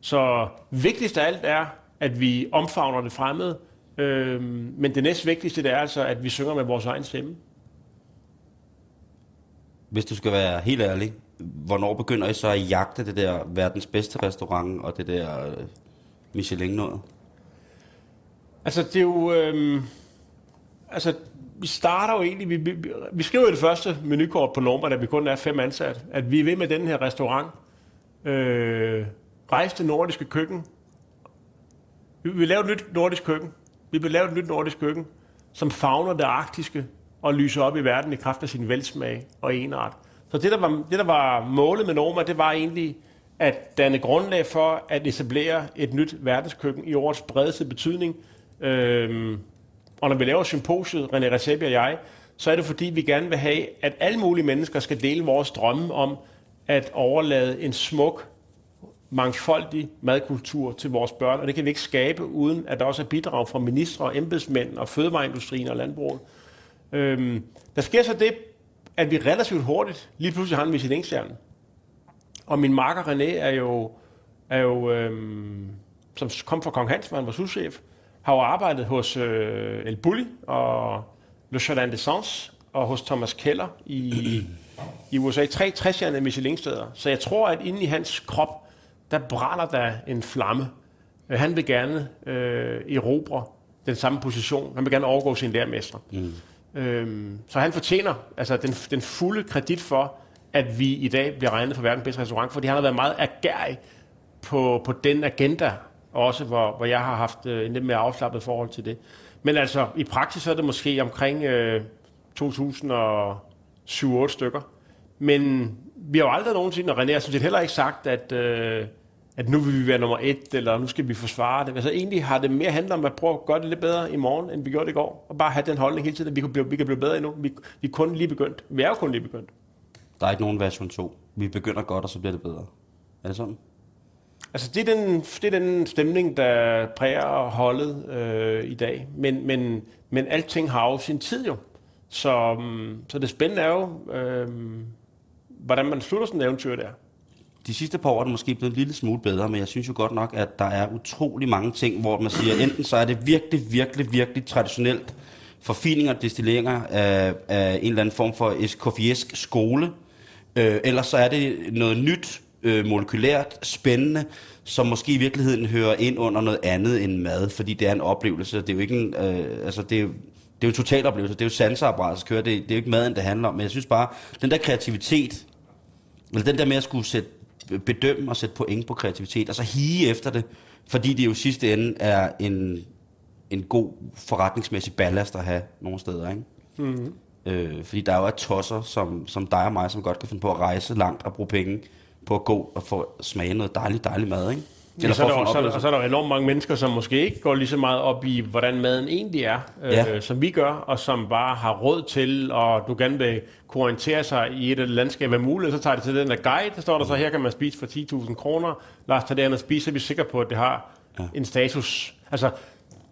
Så vigtigst af alt er, at vi omfavner det fremmede, øh, men det næst vigtigste det er altså, at vi synger med vores egen stemme. Hvis du skal være helt ærlig, hvornår begynder I så at jagte det der verdens bedste restaurant og det der øh, Michelin noget? Altså, det er jo... Øh, altså, vi starter jo egentlig, vi, vi, vi skriver jo det første menukort på Noma, da vi kun er fem ansatte, at vi er ved med den her restaurant, øh, rejse til nordiske køkken. Vi vil lave et nyt nordisk køkken. Vi vil lave et nyt nordisk køkken, som fagner det arktiske og lyser op i verden i kraft af sin velsmag og enart. Så det der, var, det, der var målet med Norma, det var egentlig at danne grundlag for at etablere et nyt verdenskøkken i årets bredeste betydning. Øhm, og når vi laver symposiet, René Recepi og jeg, så er det fordi, vi gerne vil have, at alle mulige mennesker skal dele vores drømme om at overlade en smuk, mangfoldig madkultur til vores børn, og det kan vi ikke skabe, uden at der også er bidrag fra ministre og embedsmænd og fødevareindustrien og landbruget. Øhm, der sker så det, at vi relativt hurtigt lige pludselig har en Michelin-stjerne. Og min marker René er jo, er jo øhm, som kom fra Kong Hans, hvor han var souschef, har jo arbejdet hos øh, El Bulli og Le Jardin de Sens og hos Thomas Keller i, i USA. Tre 60 Michelin-steder. Så jeg tror, at inde i hans krop, der brænder der en flamme. Øh, han vil gerne øh, erobre den samme position. Han vil gerne overgå sin lærermester. Mm. Øhm, så han fortjener altså den, den fulde kredit for, at vi i dag bliver regnet for verdens bedste restaurant, fordi han har været meget agerig på, på den agenda, også hvor, hvor jeg har haft øh, en lidt mere afslappet forhold til det. Men altså, i praksis så er det måske omkring øh, 2007-8 stykker. Men vi har jo aldrig nogensinde, og René har sådan set heller ikke sagt, at, øh, at nu vil vi være nummer et, eller nu skal vi forsvare det. Altså egentlig har det mere handlet om at prøve at gøre det lidt bedre i morgen, end vi gjorde det i går. Og bare have den holdning hele tiden, at vi kan blive, vi kan blive bedre endnu. Vi, vi er kun lige begyndt. Vi er jo kun lige begyndt. Der er ikke nogen version 2. Vi begynder godt, og så bliver det bedre. Er det sådan? Altså, det er den, det er den stemning, der præger holdet øh, i dag. Men, men, men alting har jo sin tid jo. Så, mm, så det spændende er jo, øh, hvordan man slutter sådan et eventyr der. De sidste par år er det måske blevet en lille smule bedre, men jeg synes jo godt nok, at der er utrolig mange ting, hvor man siger, enten så er det virkelig, virkelig, virkelig traditionelt forfininger og destilleringer af, af en eller anden form for eskofiesk skole, øh, eller så er det noget nyt, øh, molekylært, spændende, som måske i virkeligheden hører ind under noget andet end mad, fordi det er en oplevelse. Det er jo ikke en, øh, altså det er, det er jo en total oplevelse. Det er jo sanseapparat, der kører. Det, det er jo ikke maden, det handler om. Men jeg synes bare, den der kreativitet, eller den der med at skulle sætte, bedømme og sætte point på kreativitet, og så hige efter det, fordi det jo sidste ende er en, en god forretningsmæssig ballast at have nogle steder, ikke? Mm-hmm. Øh, fordi der er jo et tosser, som, som dig og mig, som godt kan finde på at rejse langt og bruge penge på at gå og få smage noget dejligt, dejligt mad, ikke? Eller så, er der, så, så er der enormt mange mennesker, som måske ikke går lige så meget op i, hvordan maden egentlig er, øh, ja. som vi gør, og som bare har råd til, og du gerne vil kunne orientere sig i et eller andet landskab af muligt, så tager det til den der guide, der står der så, her kan man spise for 10.000 kroner, lad os tage det andet og spise, så er vi sikre på, at det har ja. en status. Altså,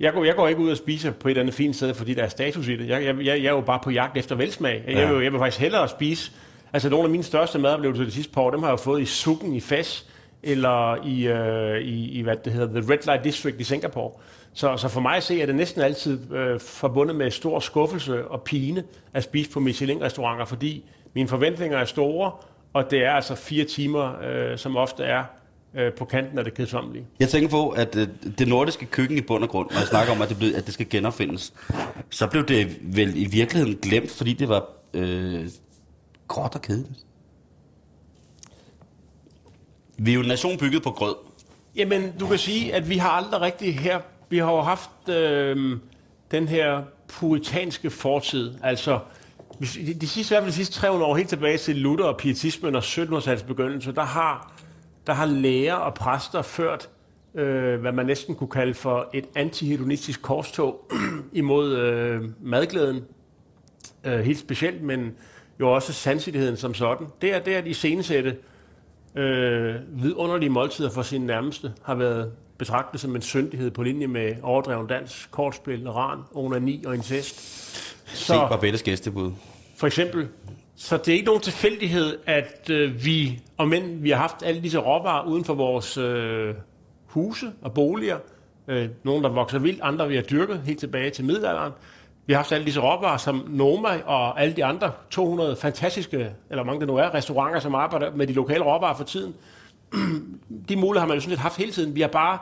jeg går, jeg går ikke ud og spiser på et eller andet fint sted, fordi der er status i det. Jeg, jeg, jeg, jeg er jo bare på jagt efter velsmag. Jeg, ja. jeg, vil, jeg vil faktisk hellere spise Altså nogle af mine største madoplevelser de sidste par år, dem har jeg fået i Sukken i Fes, eller i, øh, i, i, hvad det hedder, The Red Light District i Singapore. Så, så for mig at se, er det næsten altid øh, forbundet med stor skuffelse og pine at spise på Michelin-restauranter, fordi mine forventninger er store, og det er altså fire timer, øh, som ofte er øh, på kanten af det kedsommelige. Jeg tænker på, at øh, det nordiske køkken i bund og grund, når jeg snakker om, at det, blev, at det skal genopfindes, så blev det vel i virkeligheden glemt, fordi det var øh, gråt og kedeligt. Vi er jo en nation bygget på grød. Jamen, du kan sige, at vi har aldrig rigtig her... Vi har jo haft øh, den her puritanske fortid. Altså, de sidste, i hvert fald de sidste 300 år, helt tilbage til Luther og pietismen og 1700-tallets begyndelse, der har, der har læger og præster ført, øh, hvad man næsten kunne kalde for et antihedonistisk korstog imod øh, madglæden. Øh, helt specielt, men jo også sandsigtigheden som sådan. Det er det, at iscenesætte øh, vidunderlige måltider for sine nærmeste har været betragtet som en syndighed på linje med overdreven dans, kortspil, ran, onani og incest. Så, Se Barbettes gæstebud. For eksempel. Så det er ikke nogen tilfældighed, at øh, vi, og men vi har haft alle disse råvarer uden for vores øh, huse og boliger. Øh, nogle, der vokser vildt, andre vi har dyrket helt tilbage til middelalderen. Vi har haft alle disse råvarer, som Noma og alle de andre 200 fantastiske, eller mange der nu er, restauranter, som arbejder med de lokale råvarer for tiden. De muligheder har man jo sådan lidt haft hele tiden. Vi har bare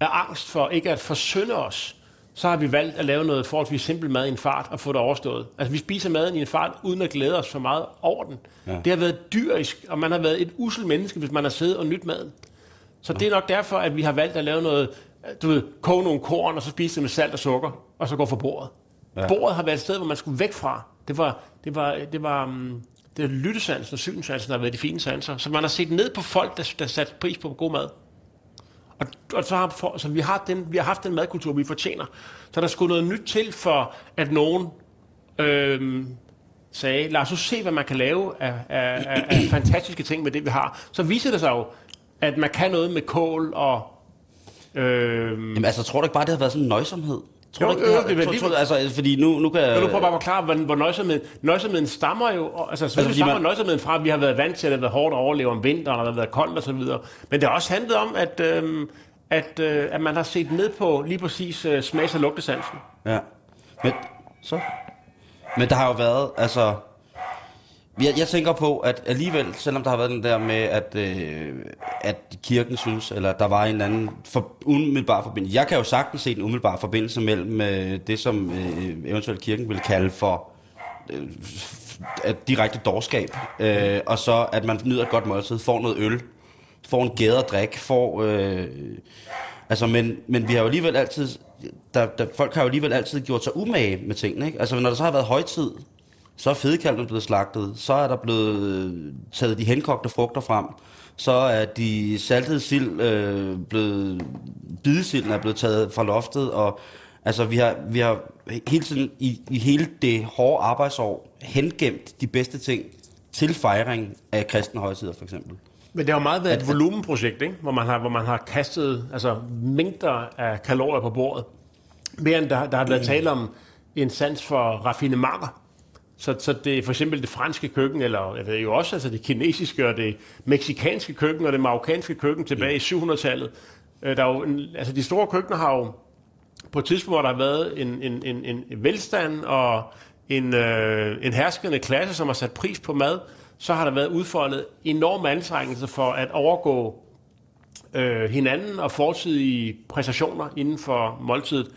af angst for ikke at forsynde os så har vi valgt at lave noget forholdsvis simpelt mad i en fart og få det overstået. Altså vi spiser maden i en fart, uden at glæde os for meget over den. Ja. Det har været dyrisk, og man har været et usel menneske, hvis man har siddet og nyt maden. Så ja. det er nok derfor, at vi har valgt at lave noget, du ved, koge nogle korn, og så spise det med salt og sukker, og så gå for bordet. Ja. Bordet har været et sted, hvor man skulle væk fra. Det var, det var, det var, um, det var lyttesansen og synssansen, der har været de fine sanser. Så man har set ned på folk, der, der satte pris på god mad. Og, og så, har, for, så vi, har den, vi har haft den madkultur, vi fortjener. Så der skulle noget nyt til for, at nogen øhm, sagde, lad os nu se, hvad man kan lave af, af, af, af fantastiske ting med det, vi har. Så viser det sig jo, at man kan noget med kål og... Øhm, Jamen altså, tror du ikke bare, det har været sådan en nøjsomhed? Tror jo, du ikke, det, det, tror, tror, altså, fordi nu, nu kan... Jeg, nu prøver bare at forklare, hvor, hvor nøjsomheden, nøjsomheden stammer jo... Altså, altså stammer man, nøjsomheden fra, at vi har været vant til, at det har været hårdt at overleve om vinteren, og det har været koldt osv. Men det har også handlet om, at, øhm, at, øh, at man har set ned på lige præcis øh, smags- og lugtesansen. Ja. Men, så. Men der har jo været, altså... Jeg, jeg tænker på, at alligevel, selvom der har været den der med, at, øh, at kirken synes, eller der var en eller anden for, umiddelbar forbindelse. Jeg kan jo sagtens se en umiddelbar forbindelse mellem øh, det, som øh, eventuelt kirken vil kalde for øh, at direkte dårskab, øh, og så at man nyder et godt måltid, får noget øl, får en gæderdrik, får... Øh, altså, men, men vi har jo alligevel altid... Der, der, folk har jo alligevel altid gjort sig umage med tingene, ikke? Altså, når der så har været højtid, så er fedekalven blevet slagtet, så er der blevet øh, taget de henkogte frugter frem, så er de saltede sild øh, blevet, bidesilden er blevet taget fra loftet, og altså vi har, vi har hele tiden i, i hele det hårde arbejdsår hengemt de bedste ting til fejring af kristne højtider for eksempel. Men det har jo meget været et volumenprojekt, ikke? Hvor, man har, hvor man har kastet altså, mængder af kalorier på bordet. Mere end der, der har været tale om en sans for raffinementer. Så, så det er for eksempel det franske køkken, eller jeg ved jo også altså det kinesiske og det meksikanske køkken og det marokkanske køkken tilbage i 700-tallet. Øh, der er jo en, altså de store køkkener har jo på et tidspunkt, hvor der har været en, en, en, en velstand og en, øh, en herskende klasse, som har sat pris på mad, så har der været udfoldet enorme anstrengelser for at overgå øh, hinanden og fortidige præstationer inden for måltidet.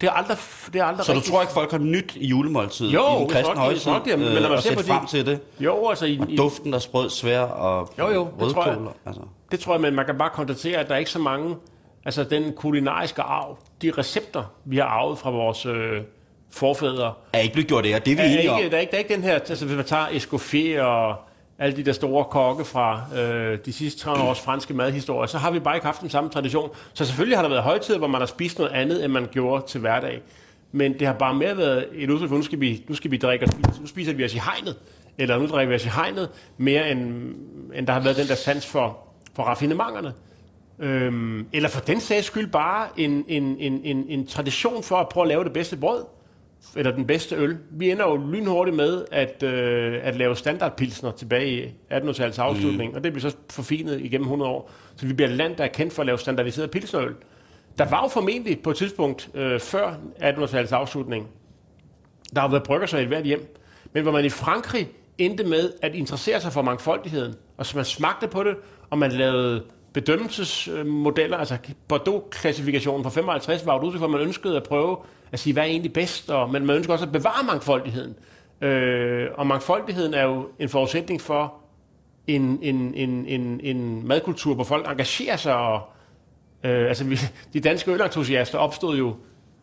Det er aldrig, det er aldrig Så rigtigt. du tror ikke, folk har nyt i julemåltidet jo, i den kristne højtid, nok, jamen, men når man ser på frem til det? Jo, altså... I, og duften af sprød svær og jo, jo, det tror, jeg, altså. det tror jeg, men man kan bare konstatere, at der er ikke så mange... Altså den kulinariske arv, de recepter, vi har arvet fra vores øh, forfædre... Er ikke blevet gjort det, og det er vi er enige om. Der er, ikke, der er ikke den her... Altså hvis man tager Escoffier og alle de der store kokke fra øh, de sidste 300 års franske madhistorie, så har vi bare ikke haft den samme tradition. Så selvfølgelig har der været højtider, hvor man har spist noget andet, end man gjorde til hverdag. Men det har bare mere været et udtryk for, nu skal vi, nu skal vi drikke og spise. Nu spiser vi os i hegnet, eller nu drikker vi os i hegnet, mere end, end der har været den der sans for, for raffinementerne. Øhm, eller for den sags skyld bare en, en, en, en, en tradition for at prøve at lave det bedste brød eller den bedste øl. Vi ender jo lynhurtigt med at, øh, at lave standardpilsner tilbage i 1800-tallets afslutning, mm. og det bliver så forfinet igennem 100 år. Så vi bliver et land, der er kendt for at lave standardiseret pilsnerøl. Der var jo formentlig på et tidspunkt øh, før 1800-tallets afslutning, der har været brygger sig i et hvert hjem, men hvor man i Frankrig endte med at interessere sig for mangfoldigheden, og så man smagte på det, og man lavede bedømmelsesmodeller, altså Bordeaux-klassifikationen fra 55 var jo udtryk for, at man ønskede at prøve at sige, hvad er egentlig bedst, og, men man ønsker også at bevare mangfoldigheden. Øh, og mangfoldigheden er jo en forudsætning for en, en, en, en, en madkultur, hvor folk engagerer sig. Og, øh, altså, vi, de danske ølentusiaster opstod jo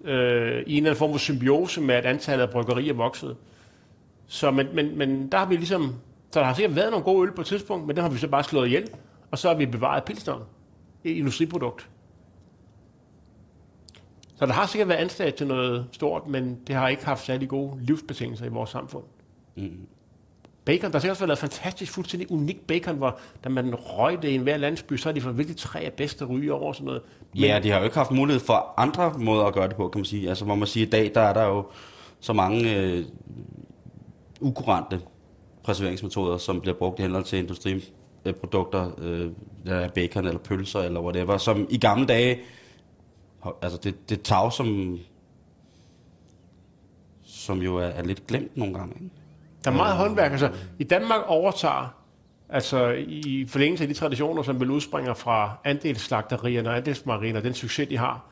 øh, i en eller anden form for symbiose med, at antallet af bryggerier voksede. Så, men, men, men der har vi ligesom, så der har sikkert været nogle gode øl på et tidspunkt, men dem har vi så bare slået ihjel, og så har vi bevaret pilsneren, et industriprodukt. Så der har sikkert været ansat til noget stort, men det har ikke haft særlig gode livsbetingelser i vores samfund. Mm. Bacon, der har sikkert også været fantastisk, fuldstændig unik bacon, hvor da man røg det i enhver landsby, så er de for virkelig tre af bedste ryge over sådan noget. Men, ja, de har jo ikke haft mulighed for andre måder at gøre det på, kan man sige. Altså, hvor man siger, i dag, der er der jo så mange øh, ukurante preserveringsmetoder, som bliver brugt i henhold til industriprodukter, øh, bacon eller pølser eller whatever, som i gamle dage altså det, det tag, som, som jo er, er lidt glemt nogle gange. Ikke? Der er meget håndværk. Altså, I Danmark overtager, altså i forlængelse af de traditioner, som vil udspringer fra andelsslagterierne og andelsmariner, den succes, de har,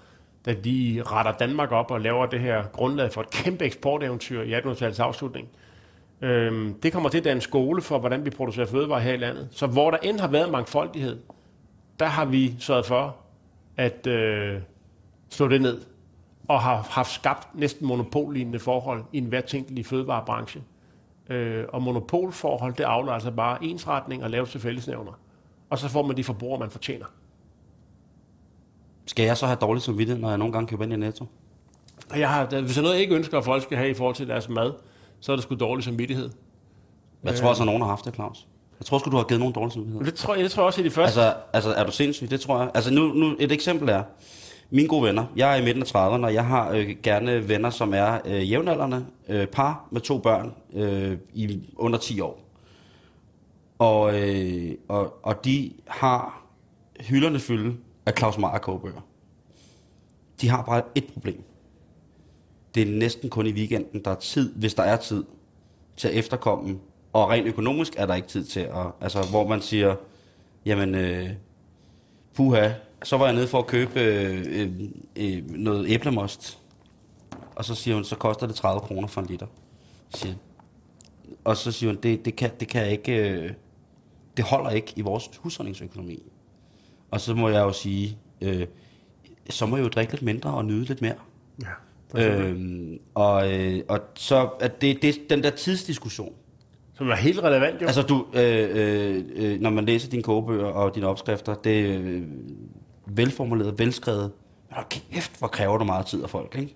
da de retter Danmark op og laver det her grundlag for et kæmpe eksporteventyr i 1800-tallets afslutning. Øhm, det kommer til at danne skole for, hvordan vi producerer fødevarer her i landet. Så hvor der end har været mangfoldighed, der har vi sørget for at øh, slå det ned og har haft skabt næsten monopollignende forhold i enhver tænkelig fødevarebranche. Øh, og monopolforhold, det afler altså bare ensretning og laveste fællesnævner. Og så får man de forbrugere, man fortjener. Skal jeg så have dårligt samvittighed, når jeg nogle gange køber ind i Netto? Jeg har, hvis er noget, jeg ikke ønsker, at folk skal have i forhold til deres mad, så er det sgu dårlig samvittighed. Jeg tror også, at nogen har haft det, Claus. Jeg tror sgu, du har givet nogen dårlig samvittighed. Det tror, jeg, det tror jeg også i de første. Altså, altså, er du sindssyg? Det tror jeg. Altså, nu, nu et eksempel er, mine gode venner, jeg er i midten af 30'erne, og jeg har øh, gerne venner, som er øh, jævnaldrende, øh, par med to børn øh, i under 10 år. Og, øh, og, og de har hylderne fylde af Claus Meyer kogebøger. De har bare et problem. Det er næsten kun i weekenden, der er tid, hvis der er tid, til at efterkomme. Og rent økonomisk er der ikke tid til at... Altså, hvor man siger, jamen, øh, puha, så var jeg nede for at købe øh, øh, øh, noget æblemost. Og så siger hun, så koster det 30 kroner for en liter. Siger. Og så siger hun, det, det, kan, det kan ikke... Øh, det holder ikke i vores husholdningsøkonomi. Og så må jeg jo sige, øh, så må jeg jo drikke lidt mindre og nyde lidt mere. Ja. Øhm, og, øh, og så at det, det den der tidsdiskussion. Som er helt relevant, jo. Altså du, øh, øh, øh, når man læser dine kogebøger og dine opskrifter, det øh, velformuleret, velskrevet. Men hold kæft, hvor kræver du meget tid af folk, ikke?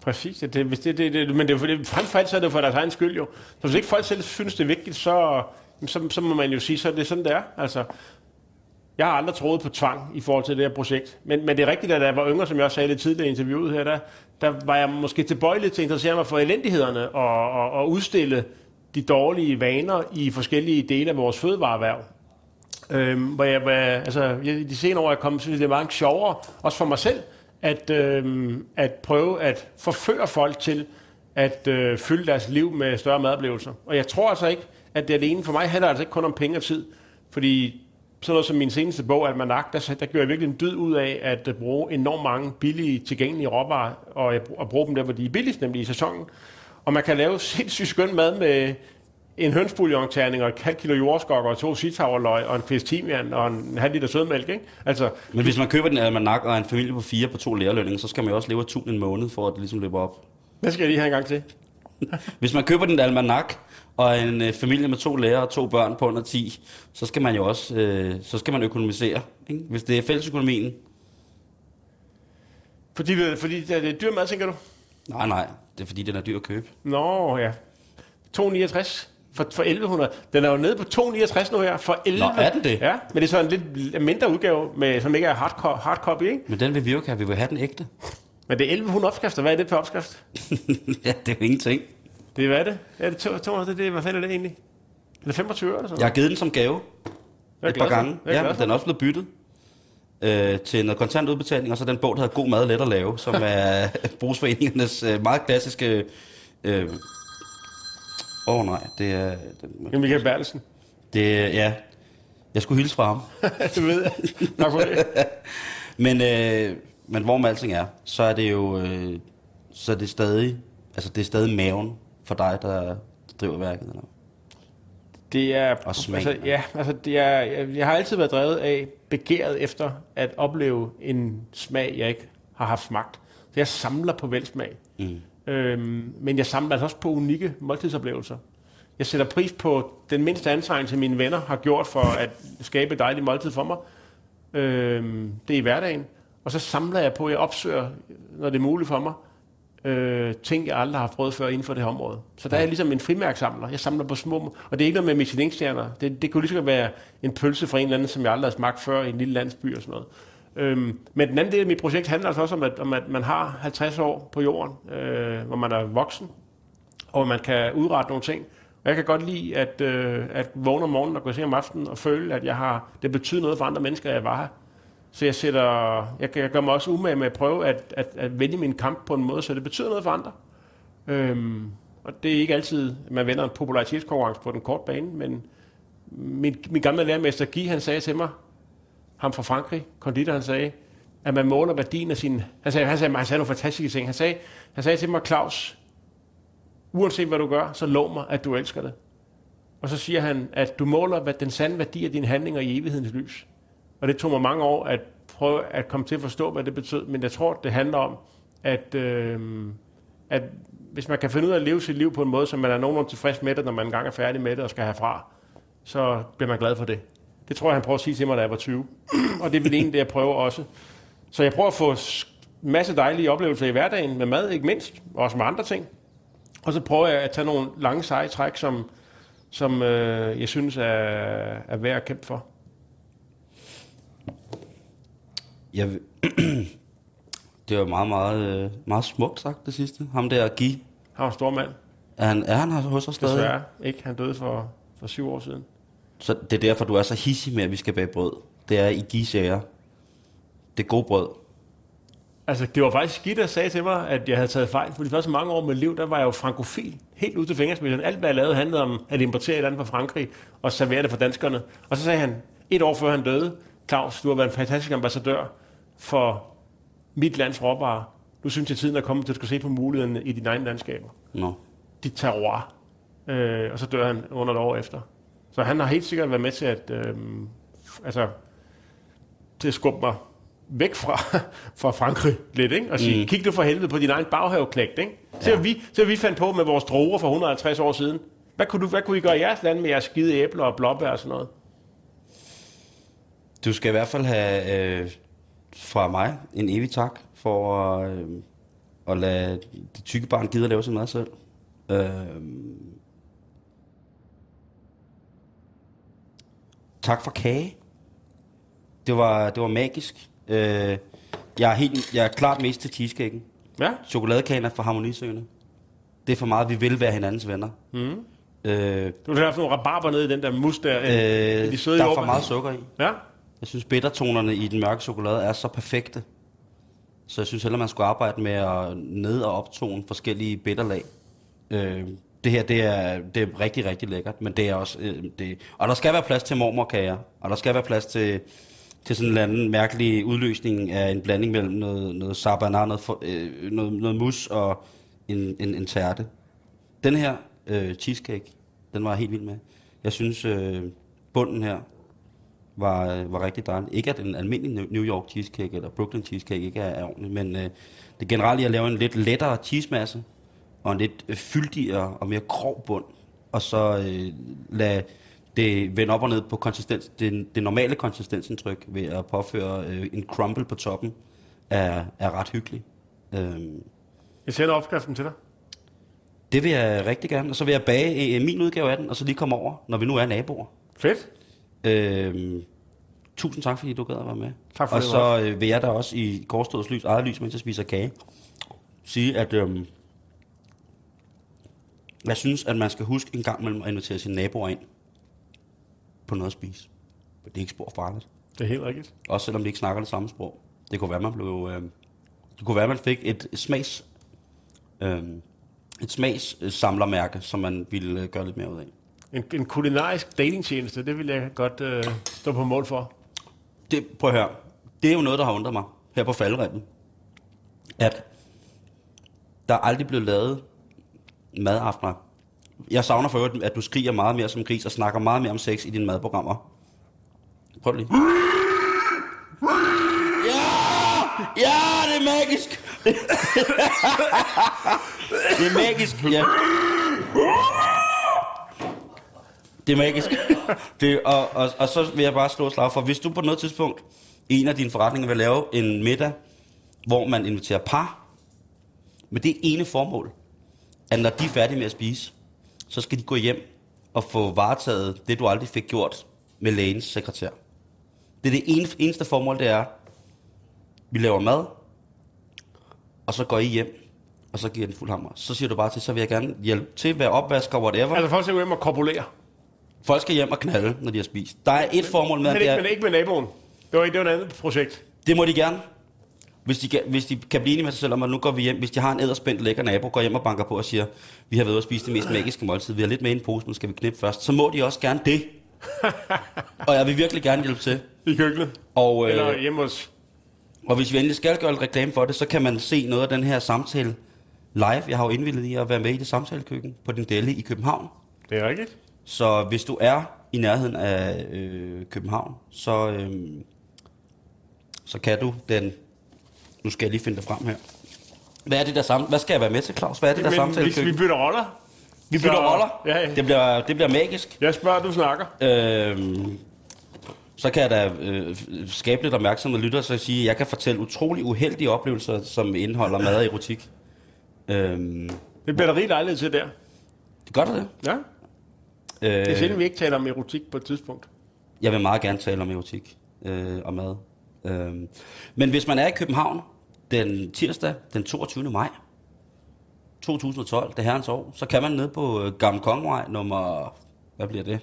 Præcis, det, det, hvis det, det, det, men det, for det, frem for alt så er det for deres egen skyld jo. Så hvis ikke folk selv synes, det er vigtigt, så, så, så må man jo sige, så er det sådan, det er. Altså, jeg har aldrig troet på tvang i forhold til det her projekt. Men, men det er rigtigt, at da jeg var yngre, som jeg også sagde lidt tidligere i interviewet her, der, der var jeg måske tilbøjelig til at interessere mig for elendighederne og, og, og udstille de dårlige vaner i forskellige dele af vores fødevareerhverv. Øhm, hvor jeg, hvor jeg, altså, jeg, de senere år er jeg kommet, synes jeg, det er meget sjovere, også for mig selv, at, øhm, at prøve at forføre folk til at øh, fylde deres liv med større madoplevelser. Og jeg tror altså ikke, at det alene. For mig handler det altså ikke kun om penge og tid. Fordi sådan noget som min seneste bog, Almanak, der, der gjorde jeg virkelig en dyd ud af at øh, bruge enormt mange billige, tilgængelige råvarer, og, og bruge dem der, hvor de er billigst, nemlig i sæsonen. Og man kan lave sindssygt skøn mad med en hønsbouillonterning og et halvt kilo jordskok og to sitaverløg og en kvist timian og en halv liter sødmælk, ikke? Altså, Men hvis man køber den almanak og er en familie på fire på to lærerlønninger, så skal man jo også leve af tun en måned, for at det ligesom løber op. hvad skal jeg lige have en gang til? Hvis man køber den almanak og en øh, familie med to lærere og to børn på under 10, så skal man jo også øh, så skal man økonomisere. Ikke? Hvis det er fællesøkonomien. Fordi, fordi det er dyr mad, tænker du? Nej, nej. Det er fordi, den er dyr at købe. Nå, ja. 269 for, for 1100. Den er jo nede på 269 nu her, for 11. Nå, er den det? Ja, men det er så en lidt mindre udgave, med, som ikke er hardcore, hardcopy, ikke? Men den vil vi jo ikke have. Vi vil have den ægte. Men det er 1100 opskrifter. Hvad er det per opskrift? ja, det er jo ingenting. Det er hvad er det? Er det 200? Det, det, hvad fanden er det egentlig? Er det 25 øre eller sådan Jeg har givet den som gave Jeg er et par for gange. Jeg er Ja, men for den er også blevet byttet øh, til noget kontant udbetaling, og så den bog, der hedder God Mad Let at Lave, som er brugsforeningernes øh, meget klassiske... Øh, Åh oh, nej, det er... det. Michael Bertelsen. Det er, ja, jeg skulle hilse fra ham. det ved jeg. Tak for det. Men, øh, men hvor med alting er, så er det jo øh, så er det stadig, altså det er stadig maven for dig, der driver værket. Eller? Det er, Og smag. altså, ja, altså det er, jeg, jeg har altid været drevet af begæret efter at opleve en smag, jeg ikke har haft smagt. Så jeg samler på velsmag. Mm. Øhm, men jeg samler altså også på unikke måltidsoplevelser. Jeg sætter pris på den mindste anstrengelse, mine venner har gjort for at skabe et dejligt måltid for mig. Øhm, det er i hverdagen. Og så samler jeg på, jeg opsøger, når det er muligt for mig, øh, ting, jeg aldrig har prøvet før inden for det her område. Så der er jeg ligesom en frimærksamler. Jeg samler på små, og det er ikke noget med Michelin-stjerner. Det, det kunne lige så godt være en pølse fra en eller anden, som jeg aldrig har smagt før i en lille landsby og sådan noget. Øhm, men den anden del af mit projekt handler altså også om, at, om, at man har 50 år på jorden, øh, hvor man er voksen, og man kan udrette nogle ting. Og jeg kan godt lide at, øh, at vågne om morgenen og gå se om aftenen og føle, at jeg har, det betyder noget for andre mennesker, at jeg var her. Så jeg, sætter, jeg, jeg gør mig også umage med at prøve at, at, at vælge min kamp på en måde, så det betyder noget for andre. Øhm, og det er ikke altid, at man vinder en popularitetskonkurrence på den korte bane, men min, min gamle lærermester Guy, han sagde til mig, ham fra Frankrig, konditoren, sagde, at man måler værdien af sin... Han sagde, han sagde, han sagde nogle fantastiske ting. Han sagde, han sagde til mig, Claus, uanset hvad du gør, så lov mig, at du elsker det. Og så siger han, at du måler hvad den sande værdi af dine handlinger i evighedens lys. Og det tog mig mange år at prøve at komme til at forstå, hvad det betød. Men jeg tror, det handler om, at, øh, at hvis man kan finde ud af at leve sit liv på en måde, så man er nogenlunde tilfreds med det, når man engang er færdig med det og skal herfra, så bliver man glad for det. Det tror jeg, han prøver at sige til mig, da jeg var 20. og det vil egentlig det, jeg prøver også. Så jeg prøver at få en masse dejlige oplevelser i hverdagen med mad, ikke mindst, og også med andre ting. Og så prøver jeg at tage nogle lange seje træk, som, som øh, jeg synes er, er værd at kæmpe for. Jeg, det var meget, meget, øh, meget smukt sagt, det sidste. Ham der, Guy, Han var en stor mand, er han, er han hos os stadig? desværre. Ikke? Han døde for, for syv år siden. Så det er derfor, du er så hissig med, at vi skal bage brød. Det er i Gis ære. Det er god brød. Altså, det var faktisk skidt, der sagde til mig, at jeg havde taget fejl. For de første mange år af mit liv, der var jeg jo frankofil. Helt ud til fingerspidserne. Alt, hvad jeg lavede, handlede om at importere et eller andet fra Frankrig og servere det for danskerne. Og så sagde han, et år før han døde, Claus, du har været en fantastisk ambassadør for mit lands råvarer. Du synes, at tiden er kommet til, at skal se på mulighederne i dine egne landskaber. Nå. Dit terroir. Øh, og så dør han under et år efter. Så han har helt sikkert været med til at, øh, altså, til at skubbe mig væk fra, fra Frankrig lidt, ikke? Og sige, mm. kig du for helvede på din egen baghaveklægt, ikke? Så ja. vi, så vi fandt på med vores droger for 150 år siden. Hvad kunne, du, hvad kunne I gøre i jeres land med jeres skide æbler og blåbær og sådan noget? Du skal i hvert fald have øh, fra mig en evig tak for at, øh, at lade det tykke barn gide at lave sin mad selv. Øh, tak for kage. Det var, det var magisk. Øh, jeg, er helt, jeg er klart mest til cheesecaken. Ja? Chokoladekagen er for harmonisøgende. Det er for meget, vi vil være hinandens venner. Mm. Øh, Du har haft nogle rabarber nede i den der mus der. øh, de søde der er for meget sukker i. Ja? Jeg synes, bittertonerne i den mørke chokolade er så perfekte. Så jeg synes heller, man skulle arbejde med at ned- og optone forskellige bitterlag. Øh, det her, det er, det er rigtig, rigtig lækkert, men det er også... Øh, det, og der skal være plads til mormorkager, og der skal være plads til, til sådan en eller anden mærkelig udløsning af en blanding mellem noget, noget sabanar, noget, for, øh, noget, noget mus og en, en, en tærte. Den her øh, cheesecake, den var jeg helt vild med. Jeg synes, øh, bunden her, var, øh, var rigtig dejlig. Ikke at en almindelig New- York cheesecake eller Brooklyn cheesecake ikke er, er ordentlig, men øh, det generelt i at lave en lidt lettere cheesemasse, og en lidt øh, fyldigere og mere grov bund, og så øh, lade det vende op og ned på konsistens, det, det normale konsistensindtryk ved at påføre øh, en crumble på toppen, er, er ret hyggelig. Øh, Jeg sender opskriften til dig. det vil jeg rigtig gerne, og så vil jeg bage øh, min udgave af den, og så lige komme over, når vi nu er naboer. Fedt. Øhm, tusind tak, fordi du gad at være med. Tak for og det, så øh, vil jeg da også i gårdståets lys, eget lys, mens jeg spiser kage, sige, at øhm, jeg synes, at man skal huske en gang mellem at invitere sine naboer ind på noget at spise. For det er ikke spor farligt. Det er helt rigtigt. Også selvom de ikke snakker det samme sprog. Det kunne være, man blev... Øh, det kunne være, man fik et smags... Øh, et smagssamlermærke, som man ville øh, gøre lidt mere ud af. En, en kulinarisk datingtjeneste, det vil jeg godt øh, stå på mål for. det, prøv at høre. Det er jo noget, der har undret mig her på faldremmen. At der er aldrig blevet lavet madaftener. Jeg savner for øvrigt, at du skriger meget mere som gris og snakker meget mere om sex i dine madprogrammer. Prøv lige. Ja! Ja, det er magisk! det er magisk, ja. Det er magisk. Det, og, og, og så vil jeg bare slå slag for, hvis du på noget tidspunkt i en af dine forretninger vil lave en middag, hvor man inviterer par, med det ene formål, at når de er færdige med at spise, så skal de gå hjem og få varetaget det, du aldrig fik gjort med lægens sekretær. Det er det ene, eneste formål, det er, vi laver mad, og så går I hjem, og så giver den fuld hammer. Så siger du bare til, så vil jeg gerne hjælpe til, være opvasker, whatever. Altså folk skal hjem og korpulere. Folk skal hjem og knalde, når de har spist. Der er et formål med, Men at det, er, men ikke med naboen. Det var, det var et andet projekt. det må de gerne. Hvis de, kan, hvis de kan blive enige med sig selv om, at nu går vi hjem, hvis de har en æderspændt lækker nabo, går hjem og banker på og siger, vi har været ude at spise det mest magiske måltid, vi har lidt med i en pose, men skal vi knippe først, så må de også gerne det. og jeg vil virkelig gerne hjælpe til. I køkkenet. Og, Eller øh, hjemme hos... Og hvis vi endelig skal gøre reklame for det, så kan man se noget af den her samtale live. Jeg har jo indvildet i at være med i det samtalekøkken på din deli i København. Det er rigtigt. Så hvis du er i nærheden af øh, København, så, øh, så kan du den... Nu skal jeg lige finde det frem her. Hvad er det der sam... Hvad skal jeg være med til, Claus? Hvad er det der Men hvis vi samtalekøkken? bytter roller. Vi bytter så- roller. Ja, ja. Det, bliver, det bliver magisk. Jeg spørger, du snakker. Øhm, så kan jeg da øh, skabe lidt opmærksomhed lytter, så sige, at jeg kan fortælle utrolig uheldige oplevelser, som indeholder mad og erotik. Øhm, Det bliver der rig lejlighed til der. det gør det. Ja. Det er Øh, sjældent, vi ikke taler om erotik på et tidspunkt. jeg vil meget gerne tale om erotik øh, og mad. Øhm, men hvis man er i København den tirsdag, den 22. maj 2012, det herrens år, så kan man ned på øh, Gamle Kongevej nummer, hvad bliver det?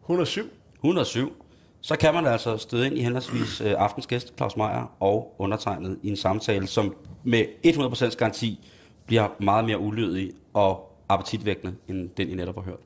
107. 107, så kan man altså støde ind i henholdsvis øh, aftens gæst, Claus Meier, og undertegnet i en samtale, som med 100% garanti bliver meget mere ulydig og appetitvækkende, end den I netop har hørt.